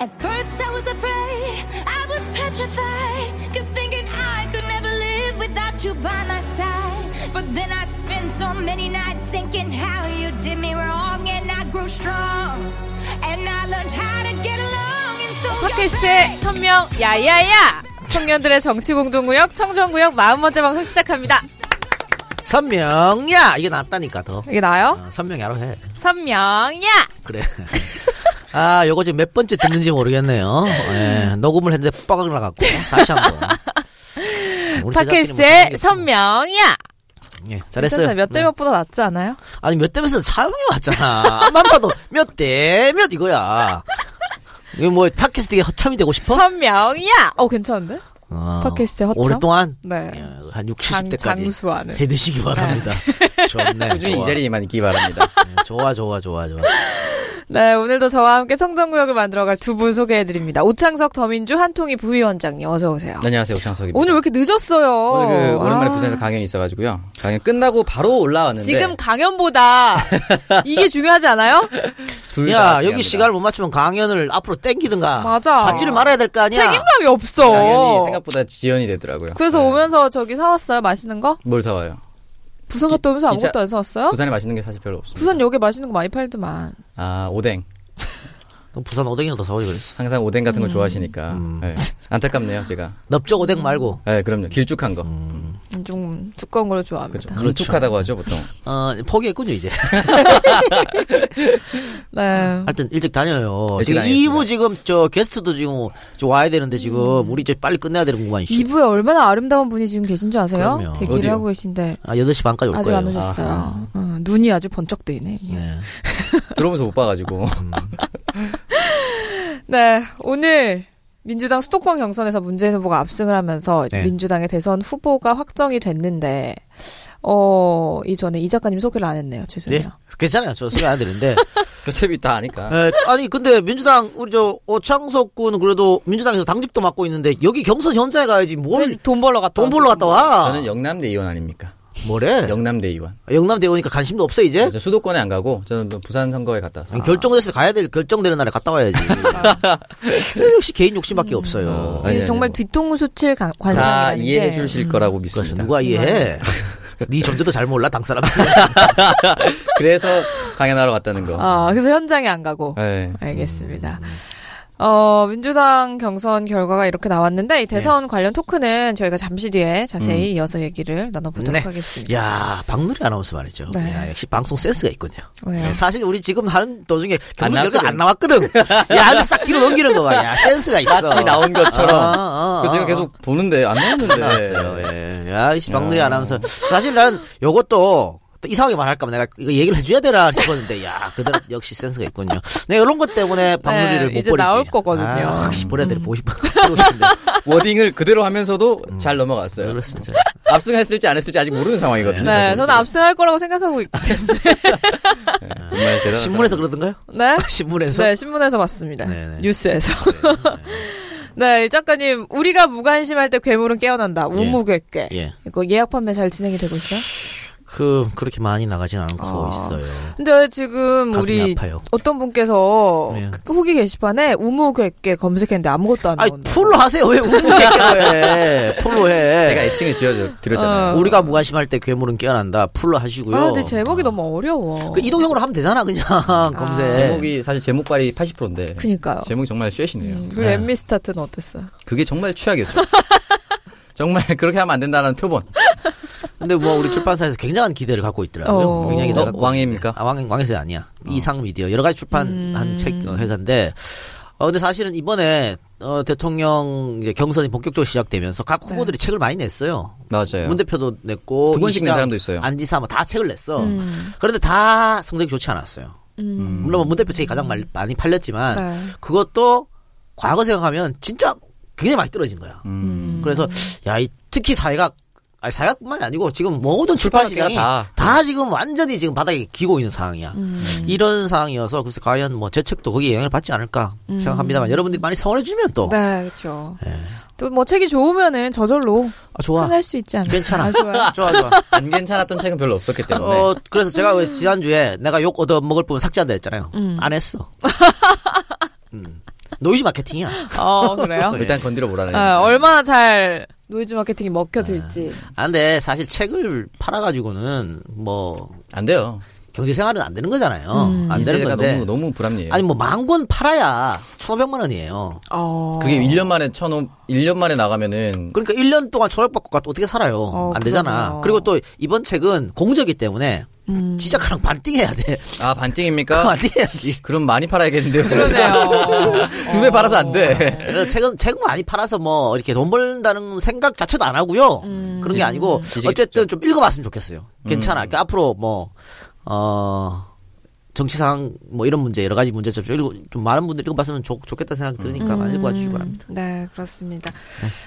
At first I was afraid, I was petrified, kept thinking I could never live without you by my side. But then I spent so many nights thinking how you did me wrong, and I grew strong, and I learned how to get along. And so 팟캐스트의 선명 야야야 청년들의 정치 공동구역 청정구역 마음 먼저 방송 시작합니다. 선명야 이게 낫다니까 더 이게 나요? 어, 선명야로 해 선명야 그래 아 요거 지금 몇 번째 듣는지 모르겠네요 예, 녹음을 했는데 뻐각 나갖고 다시 한번 제작진이 뭐 팟캐스트의 잘하겠지 뭐. 선명야 예, 잘했어요 몇대 네. 몇보다 낫지 않아요? 아니 몇 대면서 차용이 왔잖아 앞만 봐도 몇 대 몇 이거야 이거 뭐 팟캐스트에 허참이 되고 싶어? 선명야 어 괜찮은데? 어, 팟캐스트에 허참? 오랫동안 네. 예, 한 60, 장, 70대까지 장수하는 해드시기 바랍니다 좋네 꾸준히. 이 자리에만 있기 바랍니다. 예, 좋아 좋아 좋아 좋아 네, 오늘도 저와 함께 청정구역을 만들어갈 두 분 소개해드립니다. 오창석 더민주 한통희 부위원장님 어서 오세요. 안녕하세요, 옥창석입니다. 오늘 왜 이렇게 늦었어요? 오늘 그 오랜만에 아. 부산에서 강연이 있어가지고요. 강연 끝나고 바로 올라왔는데 지금 강연보다 이게 중요하지 않아요? 둘야다 여기. 시간을 못 맞추면 강연을 앞으로 땡기든가 맞아. 받지를 말아야 될 거 아니야 책임감이 없어. 강연이 생각보다 지연이 되더라고요. 그래서 네. 오면서 저기 사왔어요? 맛있는 거? 뭘 사와요? 부산 갔다 오면서 기차- 아무것도 안 사왔어요? 부산에 맛있는 게 사실 별로 없습니다. 부산 역에 맛있는 거 많이 팔더만. 아 오뎅. 그럼 부산 오뎅이나 더 사오지 그랬어 항상 오뎅 같은 음. 걸 좋아하시니까 음. 네. 안타깝네요, 제가. 넓적 오뎅 말고 네, 그럼요. 길쭉한 거. 좀 두꺼운 걸로 좋아합니다. 그렇죠. 뭉툭하다고 하죠, 보통. 어 포기했군요 이제 네. 하여튼 일찍 다녀요 일찍 지금 다니겠습니다. 2부 지금 저 게스트도 지금 좀 와야 되는데 지금 우리 이제 빨리 끝내야 되는 구만 씨. 2부에 얼마나 아름다운 분이 지금 계신 줄 아세요? 그럼요. 대기를 어디요? 하고 계신데 아 8시 반까지 올 아직 거예요 안 오셨어요. 어, 눈이 아주 번쩍 뜨이네. 네. 들어오면서 못 봐가지고. 네, 오늘 민주당 수도권 경선에서 문재인 후보가 압승을 하면서 이제 네. 민주당의 대선 후보가 확정이 됐는데, 어, 이전에 이 작가님 소개를 안 했네요. 네. 죄송해요. 괜찮아요 저 소개 안 해드리는데 어차피 다 아니까. 에, 아니 근데 민주당 우리 저 오창석 군은 그래도 민주당에서 당직도 맡고 있는데 여기 경선 현장에 가야지 뭘 돈 벌러 갔다 돈 벌러 갔다 와 저는 영남대 의원 아닙니까? 뭐래 영남대 의원. 영남 대오니까 관심도 없어 이제 저 수도권에 안 가고 저는 또 부산 선거에 갔다 왔어요. 아니, 결정됐을 때 가야 될 결정되는 날에 갔다 와야지. 역시 개인 욕심밖에 없어요. 아니, 이게 아니, 정말 뭐. 뒤통수 칠 관- 다 이해해 게, 주실 음. 거라고 믿습니다. 누가 이해해? 네 존재도 잘 몰라 당 사람. 그래서 강연하러 갔다는 거. 아, 그래서 현장에 안 가고. 네. 알겠습니다. 어, 민주당 경선 결과가 이렇게 나왔는데, 이 대선 관련 토크는 저희가 잠시 뒤에 자세히 이어서 얘기를 나눠보도록 네. 하겠습니다. 야 박누리 아나운서 말이죠. 네. 야, 역시 방송 센스가 있군요. 네, 사실 우리 지금 하는 도중에 경선 안 결과 안 나왔거든. 야, 싹 뒤로 넘기는 거 봐. 야, 센스가 있어. 마치 나온 것처럼. 아, 아, 그래서 제가 아, 계속 보는데 안 나왔는데. 나왔어요. 예. 야, 이 박누리 야. 아나운서. 사실 난 요것도 또 이상하게 말할까봐 내가 이거 얘기를 해줘야 되나 싶었는데, 야, 그대로 역시 센스가 있군요. 내가 이런 것 때문에 박누리를 못 네, 이제 버리지. 나올 거거든요. 아, 혹시 보내드리 보고 싶어. 보고 싶은데. 워딩을 그대로 하면서도 잘 넘어갔어요. 그렇습니다. 압승했을지 안 했을지 아직 모르는 상황이거든요. 네, 사실. 저는 압승할 거라고 생각하고 있기 때문에. 정말 대단한 신문에서. 그러던가요? 네? 신문에서? 네, 신문에서 봤습니다. 네네. 뉴스에서. 네, 이 작가님, 우리가 무관심할 때 괴물은 깨어난다. 우무괴괴. 예. 이거 예약 판매 잘 진행이 되고 있어요? 그, 그렇게 많이 나가진 않고 아. 있어요. 근데 지금 우리 아파요. 어떤 분께서 네. 그 후기 게시판에 우무괴괴 검색했는데 아무것도 안 아니, 나온다. 풀로 하세요. 왜 해. 풀로 해. 제가 애칭을 지어드렸잖아요. 어. 우리가 무관심할 때 괴물은 깨어난다. 풀로 하시고요. 아, 근데 제목이 너무 어려워. 그 이동형으로 하면 되잖아, 그냥. 검색. 제목이 사실 제목발이 80%인데. 그니까요. 제목이 정말 쉐시네요. 음, 그리고 네. 엠미 스타트는 어땠어요? 그게 정말 최악이었죠. 정말 그렇게 하면 안 된다는 표본. 근데 뭐 우리 출판사에서 굉장한 기대를 갖고 있더라고요. 어. 굉장히 어? 있는데. 아, 왕, 왕해서 아니야. 이상 미디어. 여러 가지 출판한 책 어, 회사인데. 어, 근데 사실은 이번에, 어, 대통령 이제 경선이 본격적으로 시작되면서 각 후보들이 책을 많이 냈어요. 맞아요. 문 대표도 냈고. 두 권씩 낸 사람도 있어요. 안지사 뭐다 책을 냈어. 음. 그런데 다 성적이 좋지 않았어요. 음. 물론 문 대표 책이 가장 말- 많이 팔렸지만 네. 그것도 과거 생각하면 진짜 굉장히 많이 떨어진 거야. 음. 그래서 야, 이 특히 사회학 아니 사회학뿐만이 아니고 지금 모든 출판 시장이 다. 다. 지금 완전히 지금 바닥에 기고 있는 상황이야. 음. 이런 상황이어서 그래서 과연 뭐 제 책도 거기에 영향을 받지 않을까 생각합니다만 여러분들이 많이 성원해 주면 또 음. 네, 그렇죠. 예. 또뭐 책이 좋으면은 저절로 아, 좋아. 흥할 수 있지 않나요? 괜찮아. 아, 좋아요. 좋아 좋아. 안 괜찮았던 책은 별로 없었기 때문에. 어 그래서 제가 왜 지난주에 내가 욕 얻어 먹을 부분 삭제한다 했잖아요. 음. 안 했어. 음. 노이즈 마케팅이야. 어, 그래요? 일단 건드려 보라는. 아, 얼마나 잘 노이즈 마케팅이 먹혀들지. 아, 근데 사실 책을 팔아가지고는 뭐 안 돼요. 경제 생활은 안 되는 거잖아요. 음. 안 되는 건데. 너무 너무 불합리해요. 아니 뭐 만 권 팔아야 1,500만 원이에요. 어. 그게 1년 만에 천오 1년 만에 나가면은 그러니까 1년 동안 1,500 받고 가도 어떻게 살아요? 어, 안 되잖아. 그러네요. 그리고 또 이번 책은 공저기 때문에 음. 시작하랑 반띵해야 돼. 아 반띵입니까? 반띵해야지. 그럼 많이 팔아야겠는데요. 그러네요. 두 배 팔아서 안 돼. 그래서 책은 책 많이 팔아서 뭐 이렇게 돈 벌다는 생각 자체도 안 하고요. 음. 그런 게 아니고 어쨌든 좀 읽어봤으면 좋겠어요. 괜찮아. 음. 그러니까 앞으로 뭐 어. 정치상 뭐 이런 문제 여러 가지 문제점 좀, 읽어, 좀 많은 분들이 읽어봤으면 좋, 좋겠다 생각이 들으니까 많이 읽어봐 주시기 바랍니다. 네, 그렇습니다.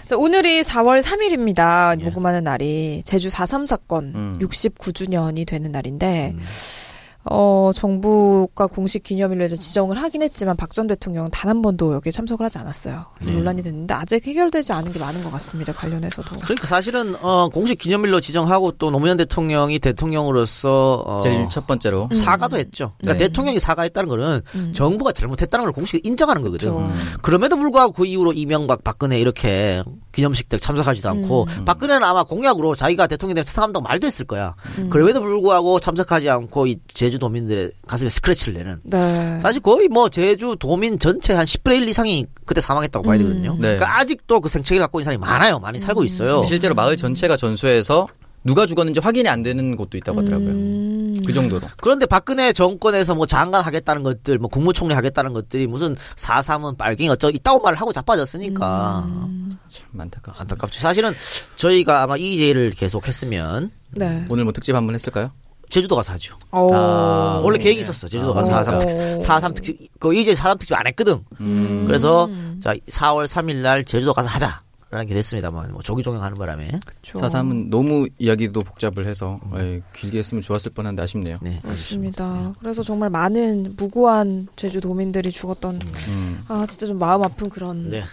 자, 오늘이 4월 3일입니다. 예. 녹음하는 날이 제주 4.3 사건 음. 69주년이 되는 날인데, 음. 어, 정부가 공식 기념일로 이제 지정을 하긴 했지만 박 전 대통령은 단 한 번도 여기에 참석을 하지 않았어요. 그래서 네. 논란이 됐는데 아직 해결되지 않은 게 많은 것 같습니다. 관련해서도. 그러니까 사실은 어, 공식 기념일로 지정하고 또 노무현 대통령이 대통령으로서 어, 제일 첫 번째로 사과도 했죠. 그러니까 네. 대통령이 사과했다는 거는 음. 정부가 잘못했다는 걸 공식으로 인정하는 거거든. 그렇죠. 음. 그럼에도 불구하고 그 이후로 이명박, 박근혜 이렇게 기념식 때 참석하지도 않고 음. 박근혜는 아마 공약으로 자기가 대통령 되면 참석한다고 말도 했을 거야. 음. 그럼에도 불구하고 참석하지 않고 이 제주 도민들의 가슴에 스크래치를 내는 네. 사실 거의 뭐 제주 도민 전체 한 10분의 1 이상이 그때 사망했다고 봐야 음. 되거든요. 네. 그러니까 아직도 그 생체를 갖고 있는 사람이 많아요. 많이 살고 있어요. 실제로 마을 전체가 전소해서 누가 죽었는지 확인이 안 되는 곳도 있다고 하더라고요. 음. 그 정도로. 그런데 박근혜 정권에서 뭐 장관 하겠다는 것들, 뭐 국무총리 하겠다는 것들이 무슨 4.3은 빨갱이 어쩌 있다고 말을 하고 자빠졌으니까 참 안타깝. 안타깝죠. 사실은 저희가 아마 EJ를 계속 했으면 네. 오늘 뭐 특집 한 번 했을까요? 제주도 가서 하죠. 오. 아, 원래 네. 계획이 있었어. 제주도 가서 아, 4.3 특집, 오. 4.3 특집, 그 EJ 4.3 특집 안 했거든. 음. 그래서 자 4월 3일 날 제주도 가서 하자. 라는 게 됐습니다만 뭐 조기종영하는 바람에. 사삼은 너무 이야기도 복잡을 해서 에, 길게 했으면 좋았을 뻔한데 아쉽네요. 네 그렇습니다. 그래서 정말 많은 무고한 제주 도민들이 죽었던 음. 아 진짜 좀 마음 아픈 그런 네.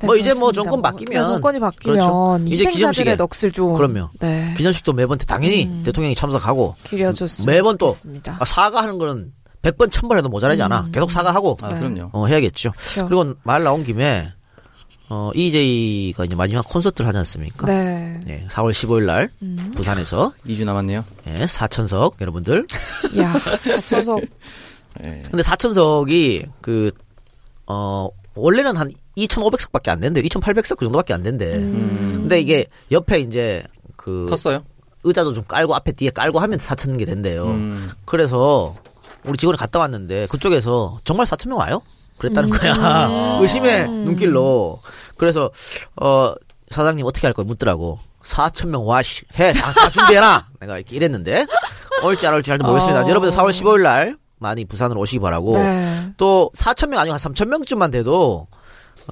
네, 뭐 이제 뭐 그렇습니다. 정권 뭐, 바뀌면 네, 정권이 바뀌면 그렇죠. 이제 기념식에 넋을 좀 그럼요. 네, 기념식도 매번 당연히 음. 대통령이 참석하고 기려줬으면 매번 또 좋겠습니다. 아, 사과하는 거는 100번 1000번 해도 모자라지 않아. 음. 계속 사과하고 아 네. 그럼요. 어, 해야겠죠. 그렇죠. 그리고 말 나온 김에 어, EJ가 이제 마지막 콘서트를 하지 않습니까? 네. 네, 4월 15일 날 음. 부산에서 2주 남았네요. 예, 4천석 여러분들. 야, 사천석 예. 근데 4천석이 그 어, 원래는 한 2,500석밖에 안 된대. 2,800석 그 정도밖에 안 된대. 음. 근데 이게 옆에 이제 그 컸어요? 의자도 좀 깔고 앞에 뒤에 깔고 하면 4천 개 된대요. 음. 그래서 우리 직원이 갔다 왔는데 그쪽에서 정말 4천 명 와요? 그랬다는 음. 거야. 의심의 눈길로. 그래서 어 사장님 어떻게 할 거야 묻더라고. 4천 명 와시 해. 다, 다 준비해라. 내가 이렇게 이랬는데 올지 안 올지 잘도 모르겠습니다. 어. 여러분들 4월 15일 날 많이 부산으로 오시기 바라고. 네. 또 4천 명 아니고 한 3천 명쯤만 돼도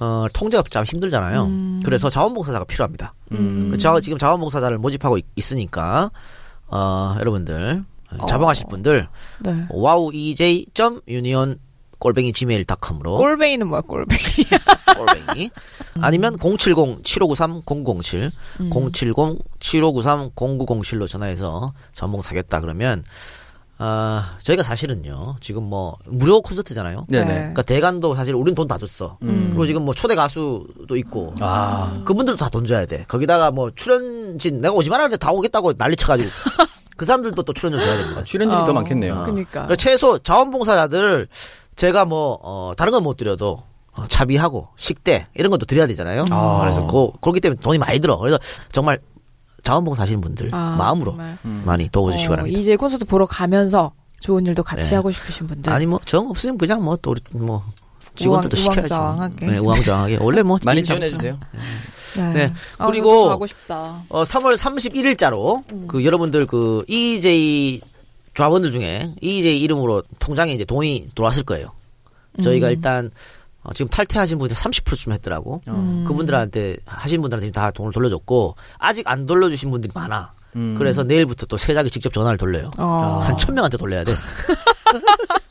어 통제가 참 힘들잖아요. 음. 그래서 자원봉사자가 필요합니다. 음. 자, 지금 자원봉사자를 모집하고 있, 있으니까 어, 여러분들 어. 자봉하실 분들 네. wow ej union 골뱅이 gmail.com으로 골뱅이는 뭐야, 골뱅이? 골뱅이 아니면 070-7593-0907 음. 070-7593-0907로 전화해서 자원봉사하겠다 그러면 아 저희가 사실은요 지금 뭐 무료 콘서트잖아요. 네네. 네. 그러니까 대관도 사실 우린 돈 다 줬어. 음. 그리고 지금 뭐 초대 가수도 있고 아. 그분들도 다 돈 줘야 돼. 거기다가 뭐 출연진 내가 오지 말았는데 다 오겠다고 난리 쳐가지고 그 사람들도 또 출연료 줘야 됩니다. 출연진이 어. 더 많겠네요. 그러니까 최소 자원봉사자들 제가 뭐 어, 다른 건 못 드려도 어, 차비하고 식대 이런 것도 드려야 되잖아요. 아. 그래서 그 그렇기 때문에 돈이 많이 들어. 그래서 정말 자원봉사 하시는 분들 아, 마음으로 정말. 많이 도와주시기 어, 바랍니다. 이제 콘서트 보러 가면서 좋은 일도 같이 네. 하고 싶으신 분들. 아니 뭐 정 없으면 그냥 뭐 또 우리 뭐 직원들도 우왕- 시켜야지. 우왕좌왕하게. 네, 우왕좌왕하게. 원래 뭐 많이 일 지원해 잘- 주세요. 네. 네. 아, 그리고. 어, 3월 31일자로 음. 그 여러분들 그 EJ 조합원들 중에 EJ 이름으로 통장에 이제 돈이 들어왔을 거예요. 저희가 음. 일단 어, 지금 탈퇴하신 분들 30%쯤 했더라고. 음. 그분들한테 하신 분들한테 지금 다 돈을 돌려줬고 아직 안 돌려주신 분들이 많아. 음. 그래서 내일부터 또 세작이 직접 전화를 돌려요. 어. 한 천 명한테 돌려야 돼.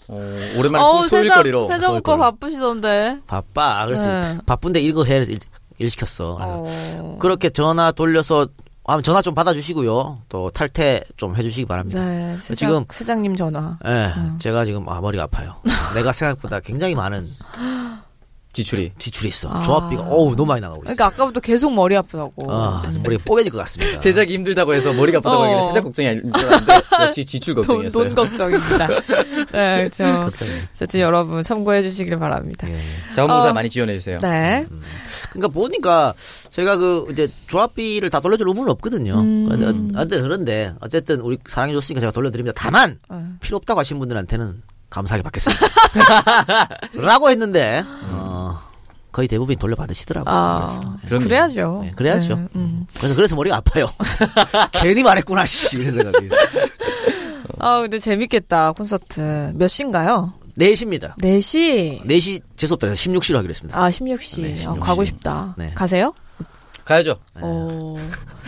어, 오랜만에 소- 소일거리로. 세정 오빠. 바쁘시던데. 바빠. 그래서 네. 바쁜데 이거 해 일, 일 시켰어. 그래서 어. 그렇게 전화 돌려서 아, 전화 좀 받아주시고요. 또 탈퇴 좀 해주시기 바랍니다. 네, 세장, 지금- 세장님 전화. 예, 음. 제가 지금 아 머리가 아파요. 내가 생각보다 굉장히 많은 지출이. 지출이 있어. 아. 조합비가 어우 너무 많이 나가고 있어. 그러니까 아까부터 계속 머리 아프다고. 어, 머리가 뽀개질 것 같습니다. 제작이 힘들다고 해서 머리가 아프다고 어. 하길래 살짝 걱정이 아닌 줄 알았는데 역시 지출 돈, 걱정이었어요. 돈 걱정입니다. 네, 저, 걱정이. 어쨌든 여러분 참고해 주시길 바랍니다. 예. 자원봉사 어. 많이 지원해 주세요. 네. 그러니까 보니까 제가 그 이제 조합비를 다 돌려줄 의무는 없거든요. 음. 근데 어- 그런데 어쨌든 우리 사랑해 줬으니까 제가 돌려드립니다. 다만 어. 필요 없다고 하신 분들한테는 감사하게 받겠습니다. 라고 했는데 어, 거의 대부분 돌려받으시더라고요. 아, 그래서, 예. 그럼요. 그래야죠. 네, 그래야죠. 네, 음. 그래서 그래서 머리가 아파요. 괜히 말했구나 씨 이런 생각이. 아, 근데 재밌겠다, 콘서트. 몇 시인가요? 4시입니다. 4시? 4시 재수없다 해서 16시로 하기로 했습니다. 아, 16시. 네, 어, 16시. 가고 싶다. 네. 가세요? 가야죠. 어,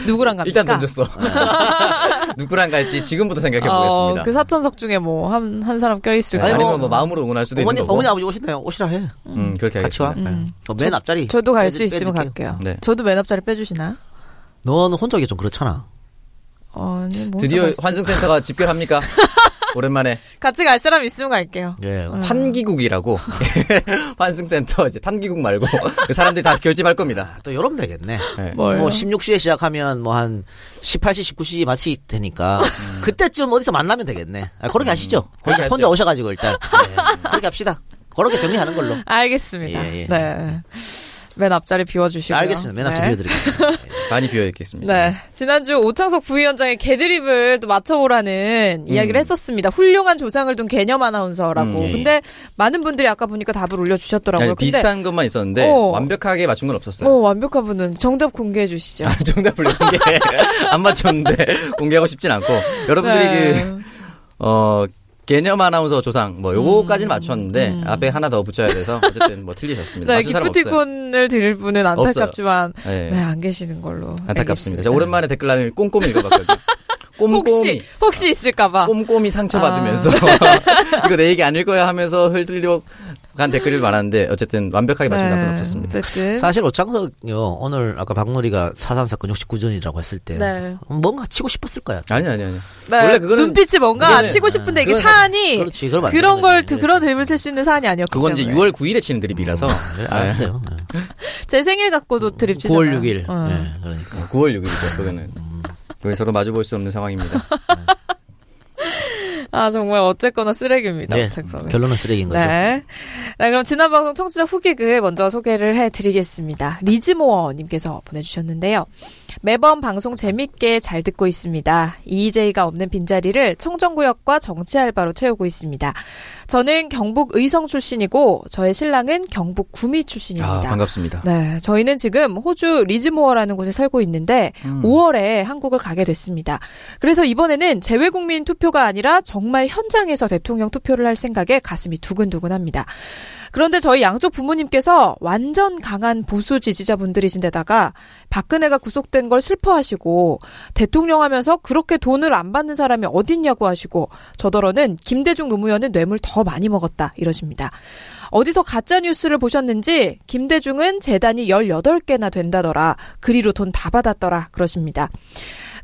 누구랑 갑니까? 일단 던졌어. 누구랑 갈지 지금부터 생각해 어, 보겠습니다. 그 사천석 중에 뭐, 한, 한 사람 껴 있을까? 아니, 아니면 뭐- 뭐, 마음으로 응원할 수도 어머니 있는 거고. 어머니 아버지 오신다요. 오시라 해. 음, 그렇게 같이 와. 하겠습니다. 음. 어, 맨 앞자리. 저 도 갈 수 있으면. 갈게요. 네. 저도 맨 앞자리 빼주시나? 너는 혼자 하기 좀 그렇잖아. 어, 아니, 뭐 드디어 환승센터가 집결합니까? 오랜만에 같이 갈 사람 있으면 갈게요. 예. 음. 탄기국이라고 환승센터 이제 탄기국 말고 그 사람들이 다 결집할 겁니다. 아, 또 이러면 되겠네. 네. 뭐 16시에 시작하면 뭐 한 18시, 19시 마치 되니까 그때쯤 어디서 만나면 되겠네. 아, 그렇게 하시죠. 그렇게 혼자, 혼자 오셔가지고 일단 네. 그렇게 합시다. 그렇게 정리하는 걸로. 알겠습니다. 예, 예. 네. 맨 앞자리 비워주시고요. 알겠습니다. 맨 앞에 네. 비워드리겠습니다. 예. 많이 비어 있겠습니다. 네. 지난주 오창석 부위원장의 개드립을 또 맞춰보라는 이야기를 했었습니다. 훌륭한 조상을 둔 개념 아나운서라고. 음, 예, 예. 근데 많은 분들이 아까 보니까 답을 올려주셨더라고요. 아니, 비슷한 것만 있었는데 어. 완벽하게 맞춘 건 없었어요. 어, 완벽한 분은 정답 공개해 주시죠. 아, 정답을 공개 안 맞췄는데 공개하고 싶진 않고 여러분들이 네. 그 어, 개념 아나운서 조상 뭐 요거까지는 맞췄는데 앞에 하나 더 붙여야 돼서 어쨌든 뭐 틀리셨습니다. 네. 기프티콘을 드릴 분은 안타깝지만 네. 네, 안 계시는 걸로. 안타깝습니다. 제가 오랜만에 댓글란을 꼼꼼히 읽어봤거든요. 꼼꼼히 혹시 혹시 있을까봐. 꼼꼼히 상처 받으면서 아. 이거 내 얘기 아닐 거야 하면서 흘들려 간 댓글을 많았는데 어쨌든 완벽하게 맞춘 답은 없었습니다. 네, 어쨌든 사실 오창석요 오늘 아까 박노리가 사삼 사건 69전이라고 했을 때 네. 뭔가 치고 싶었을 거야. 아니 아니 아니. 네, 원래 그거는- 눈빛이 뭔가 그거는- 치고 싶은데 이게 그거는- 사안이 그렇지, 그런 걸 거지. 그런 드립을 칠 수 있는 사안이 아니었기 그건 이제 때문에 6월 9일에 치는 드립이라서 그래, 알았어요. 제 생일 갖고도 드립 치잖아요. 9월 6일. 어. 예, 그러니까. 9월 6일이죠. 그거는 그걸 서로 마주 볼 수 없는 상황입니다. 아 정말 어쨌거나 쓰레기입니다. 네, 책선은. 결론은 쓰레기인 거죠. 네. 네, 그럼 지난 방송 청취자 후기글 먼저 소개를 해드리겠습니다. 리즈모어님께서 보내주셨는데요. 매번 방송 재밌게 잘 듣고 있습니다. EJ가 없는 빈자리를 청정구역과 정치 알바로 채우고 있습니다. 저는 경북 의성 출신이고 저의 신랑은 경북 구미 출신입니다. 아, 반갑습니다. 네, 저희는 지금 호주 리즈모어라는 곳에 살고 있는데 음. 5월에 한국을 가게 됐습니다. 그래서 이번에는 재외국민 투표가 아니라 정말 현장에서 대통령 투표를 할 생각에 가슴이 두근두근합니다. 그런데 저희 양쪽 부모님께서 완전 강한 보수 지지자분들이신데다가 박근혜가 구속된 걸 슬퍼하시고 대통령 하면서 그렇게 돈을 안 받는 사람이 어딨냐고 하시고 저더러는 김대중 노무현은 뇌물 더 많이 먹었다 이러십니다. 어디서 가짜 뉴스를 보셨는지 김대중은 재단이 18개나 된다더라. 그리로 돈 다 받았더라. 그러십니다.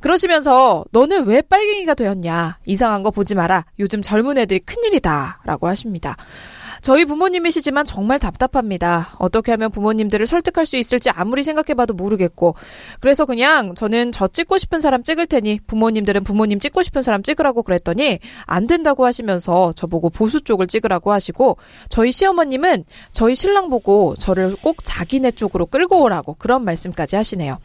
그러시면서 너는 왜 빨갱이가 되었냐? 이상한 거 보지 마라. 요즘 젊은 애들이 큰일이다. 라고 하십니다. 저희 부모님이시지만 정말 답답합니다. 어떻게 하면 부모님들을 설득할 수 있을지 아무리 생각해봐도 모르겠고. 그래서 그냥 저는 저 찍고 싶은 사람 찍을 테니 부모님들은 부모님 찍고 싶은 사람 찍으라고 그랬더니 안 된다고 하시면서 저보고 보수 쪽을 찍으라고 하시고 저희 시어머님은 저희 신랑 보고 저를 꼭 자기네 쪽으로 끌고 오라고 그런 말씀까지 하시네요.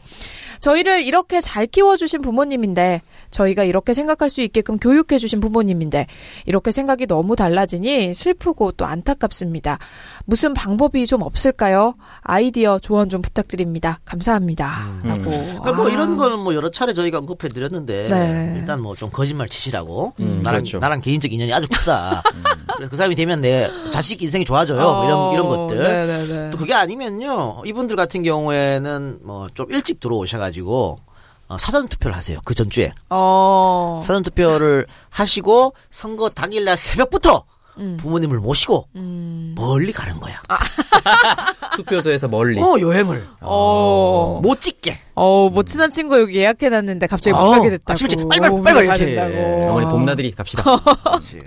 저희를 이렇게 잘 키워주신 부모님인데, 저희가 이렇게 생각할 수 있게끔 교육해 주신 부모님인데, 이렇게 생각이 너무 달라지니 슬프고 또 안타깝습니다. 무슨 방법이 좀 없을까요? 아이디어 조언 좀 부탁드립니다. 감사합니다. 라고. 그러니까 뭐 아. 이런 거는 뭐 여러 차례 저희가 언급해 드렸는데 네. 일단 뭐 좀 거짓말 치시라고 음, 나랑 그렇죠. 나랑 개인적 인연이 아주 크다. 그래서 그 사람이 되면 내 자식 인생이 좋아져요. 뭐 이런 이런 것들. 어, 네네네. 또 그게 아니면요 이분들 같은 경우에는 뭐 좀 일찍 들어오셔가지고 어, 사전 투표를 하세요 그 전주에 어. 사전 투표를 하시고 선거 당일날 새벽부터 음. 부모님을 모시고 음. 멀리 가는 거야. 투표소에서 멀리. 어 여행을 어. 못 찍게. 어, 뭐 친한 친구 여기 예약해놨는데 갑자기 못 어, 가게 됐다고. 아침 일찍 빨리빨리 못 빨리빨리 이렇게. 된다고. 어머니 봄나들이 갑시다. 그렇지.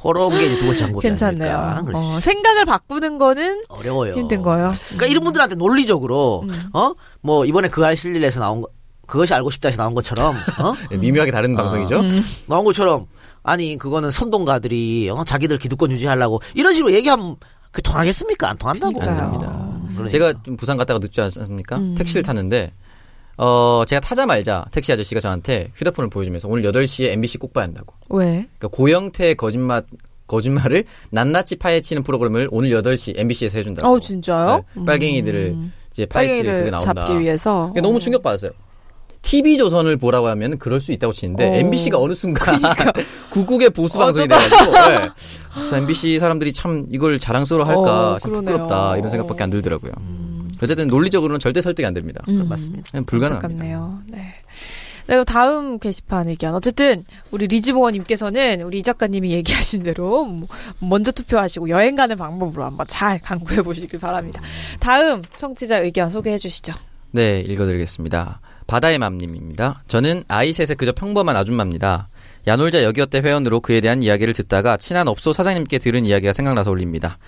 그런 게 이제 두 번째 방법이 괜찮네요. 아닐까. 그렇지. 어, 생각을 바꾸는 거는 어려워요. 힘든 거예요. 그러니까 이런 분들한테 논리적으로 음. 어뭐 이번에 그알 실릴에서 나온 거 그것이 알고 싶다에서 나온 것처럼 어 네, 미묘하게 다른 방송이죠. 음. 나온 것처럼 아니 그거는 선동가들이 어, 자기들 기득권 유지하려고 이런 식으로 얘기하면 그 통하겠습니까? 안 통한다고. 안 됩니다. 그러니까. 제가 좀 부산 갔다가 늦지 않습니까? 음. 택시를 탔는데 어 제가 타자 말자 택시 아저씨가 저한테 휴대폰을 보여주면서 오늘 8시에 MBC 꼭 봐야 한다고. 왜? 그러니까 고영태의 거짓말 거짓말을 낱낱이 파헤치는 프로그램을 오늘 8시 MBC에서 해준다고. 어, 진짜요? 네, 빨갱이들을 이제 파헤치는 그게 나온다. 잡기 위해서. 그러니까 너무 충격받았어요. TV 조선을 보라고 하면 그럴 수 있다고 치는데 어. MBC가 어느 순간 국국의 보수 방송이 어쩌다- 돼가지고 네. 그래서 MBC 사람들이 참 이걸 자랑스러워할까 어, 참. 부끄럽다 이런 생각밖에 안 들더라고요. 어쨌든 논리적으로는 절대 설득이 안 됩니다. 음. 맞습니다. 그냥 불가능합니다. 안타깝네요. 네. 네, 다음 게시판 의견. 어쨌든 우리 리즈보원님께서는 우리 이 작가님이 얘기하신 대로 뭐 먼저 투표하시고 여행 가는 방법으로 한번 잘 강구해 보시길 바랍니다. 다음 청취자 의견 소개해 주시죠. 네, 읽어드리겠습니다. 바다의 맘님입니다. 저는 아이 셋의 그저 평범한 아줌마입니다. 야놀자 여기어때 회원으로 그에 대한 이야기를 듣다가 친한 업소 사장님께 들은 이야기가 생각나서 올립니다.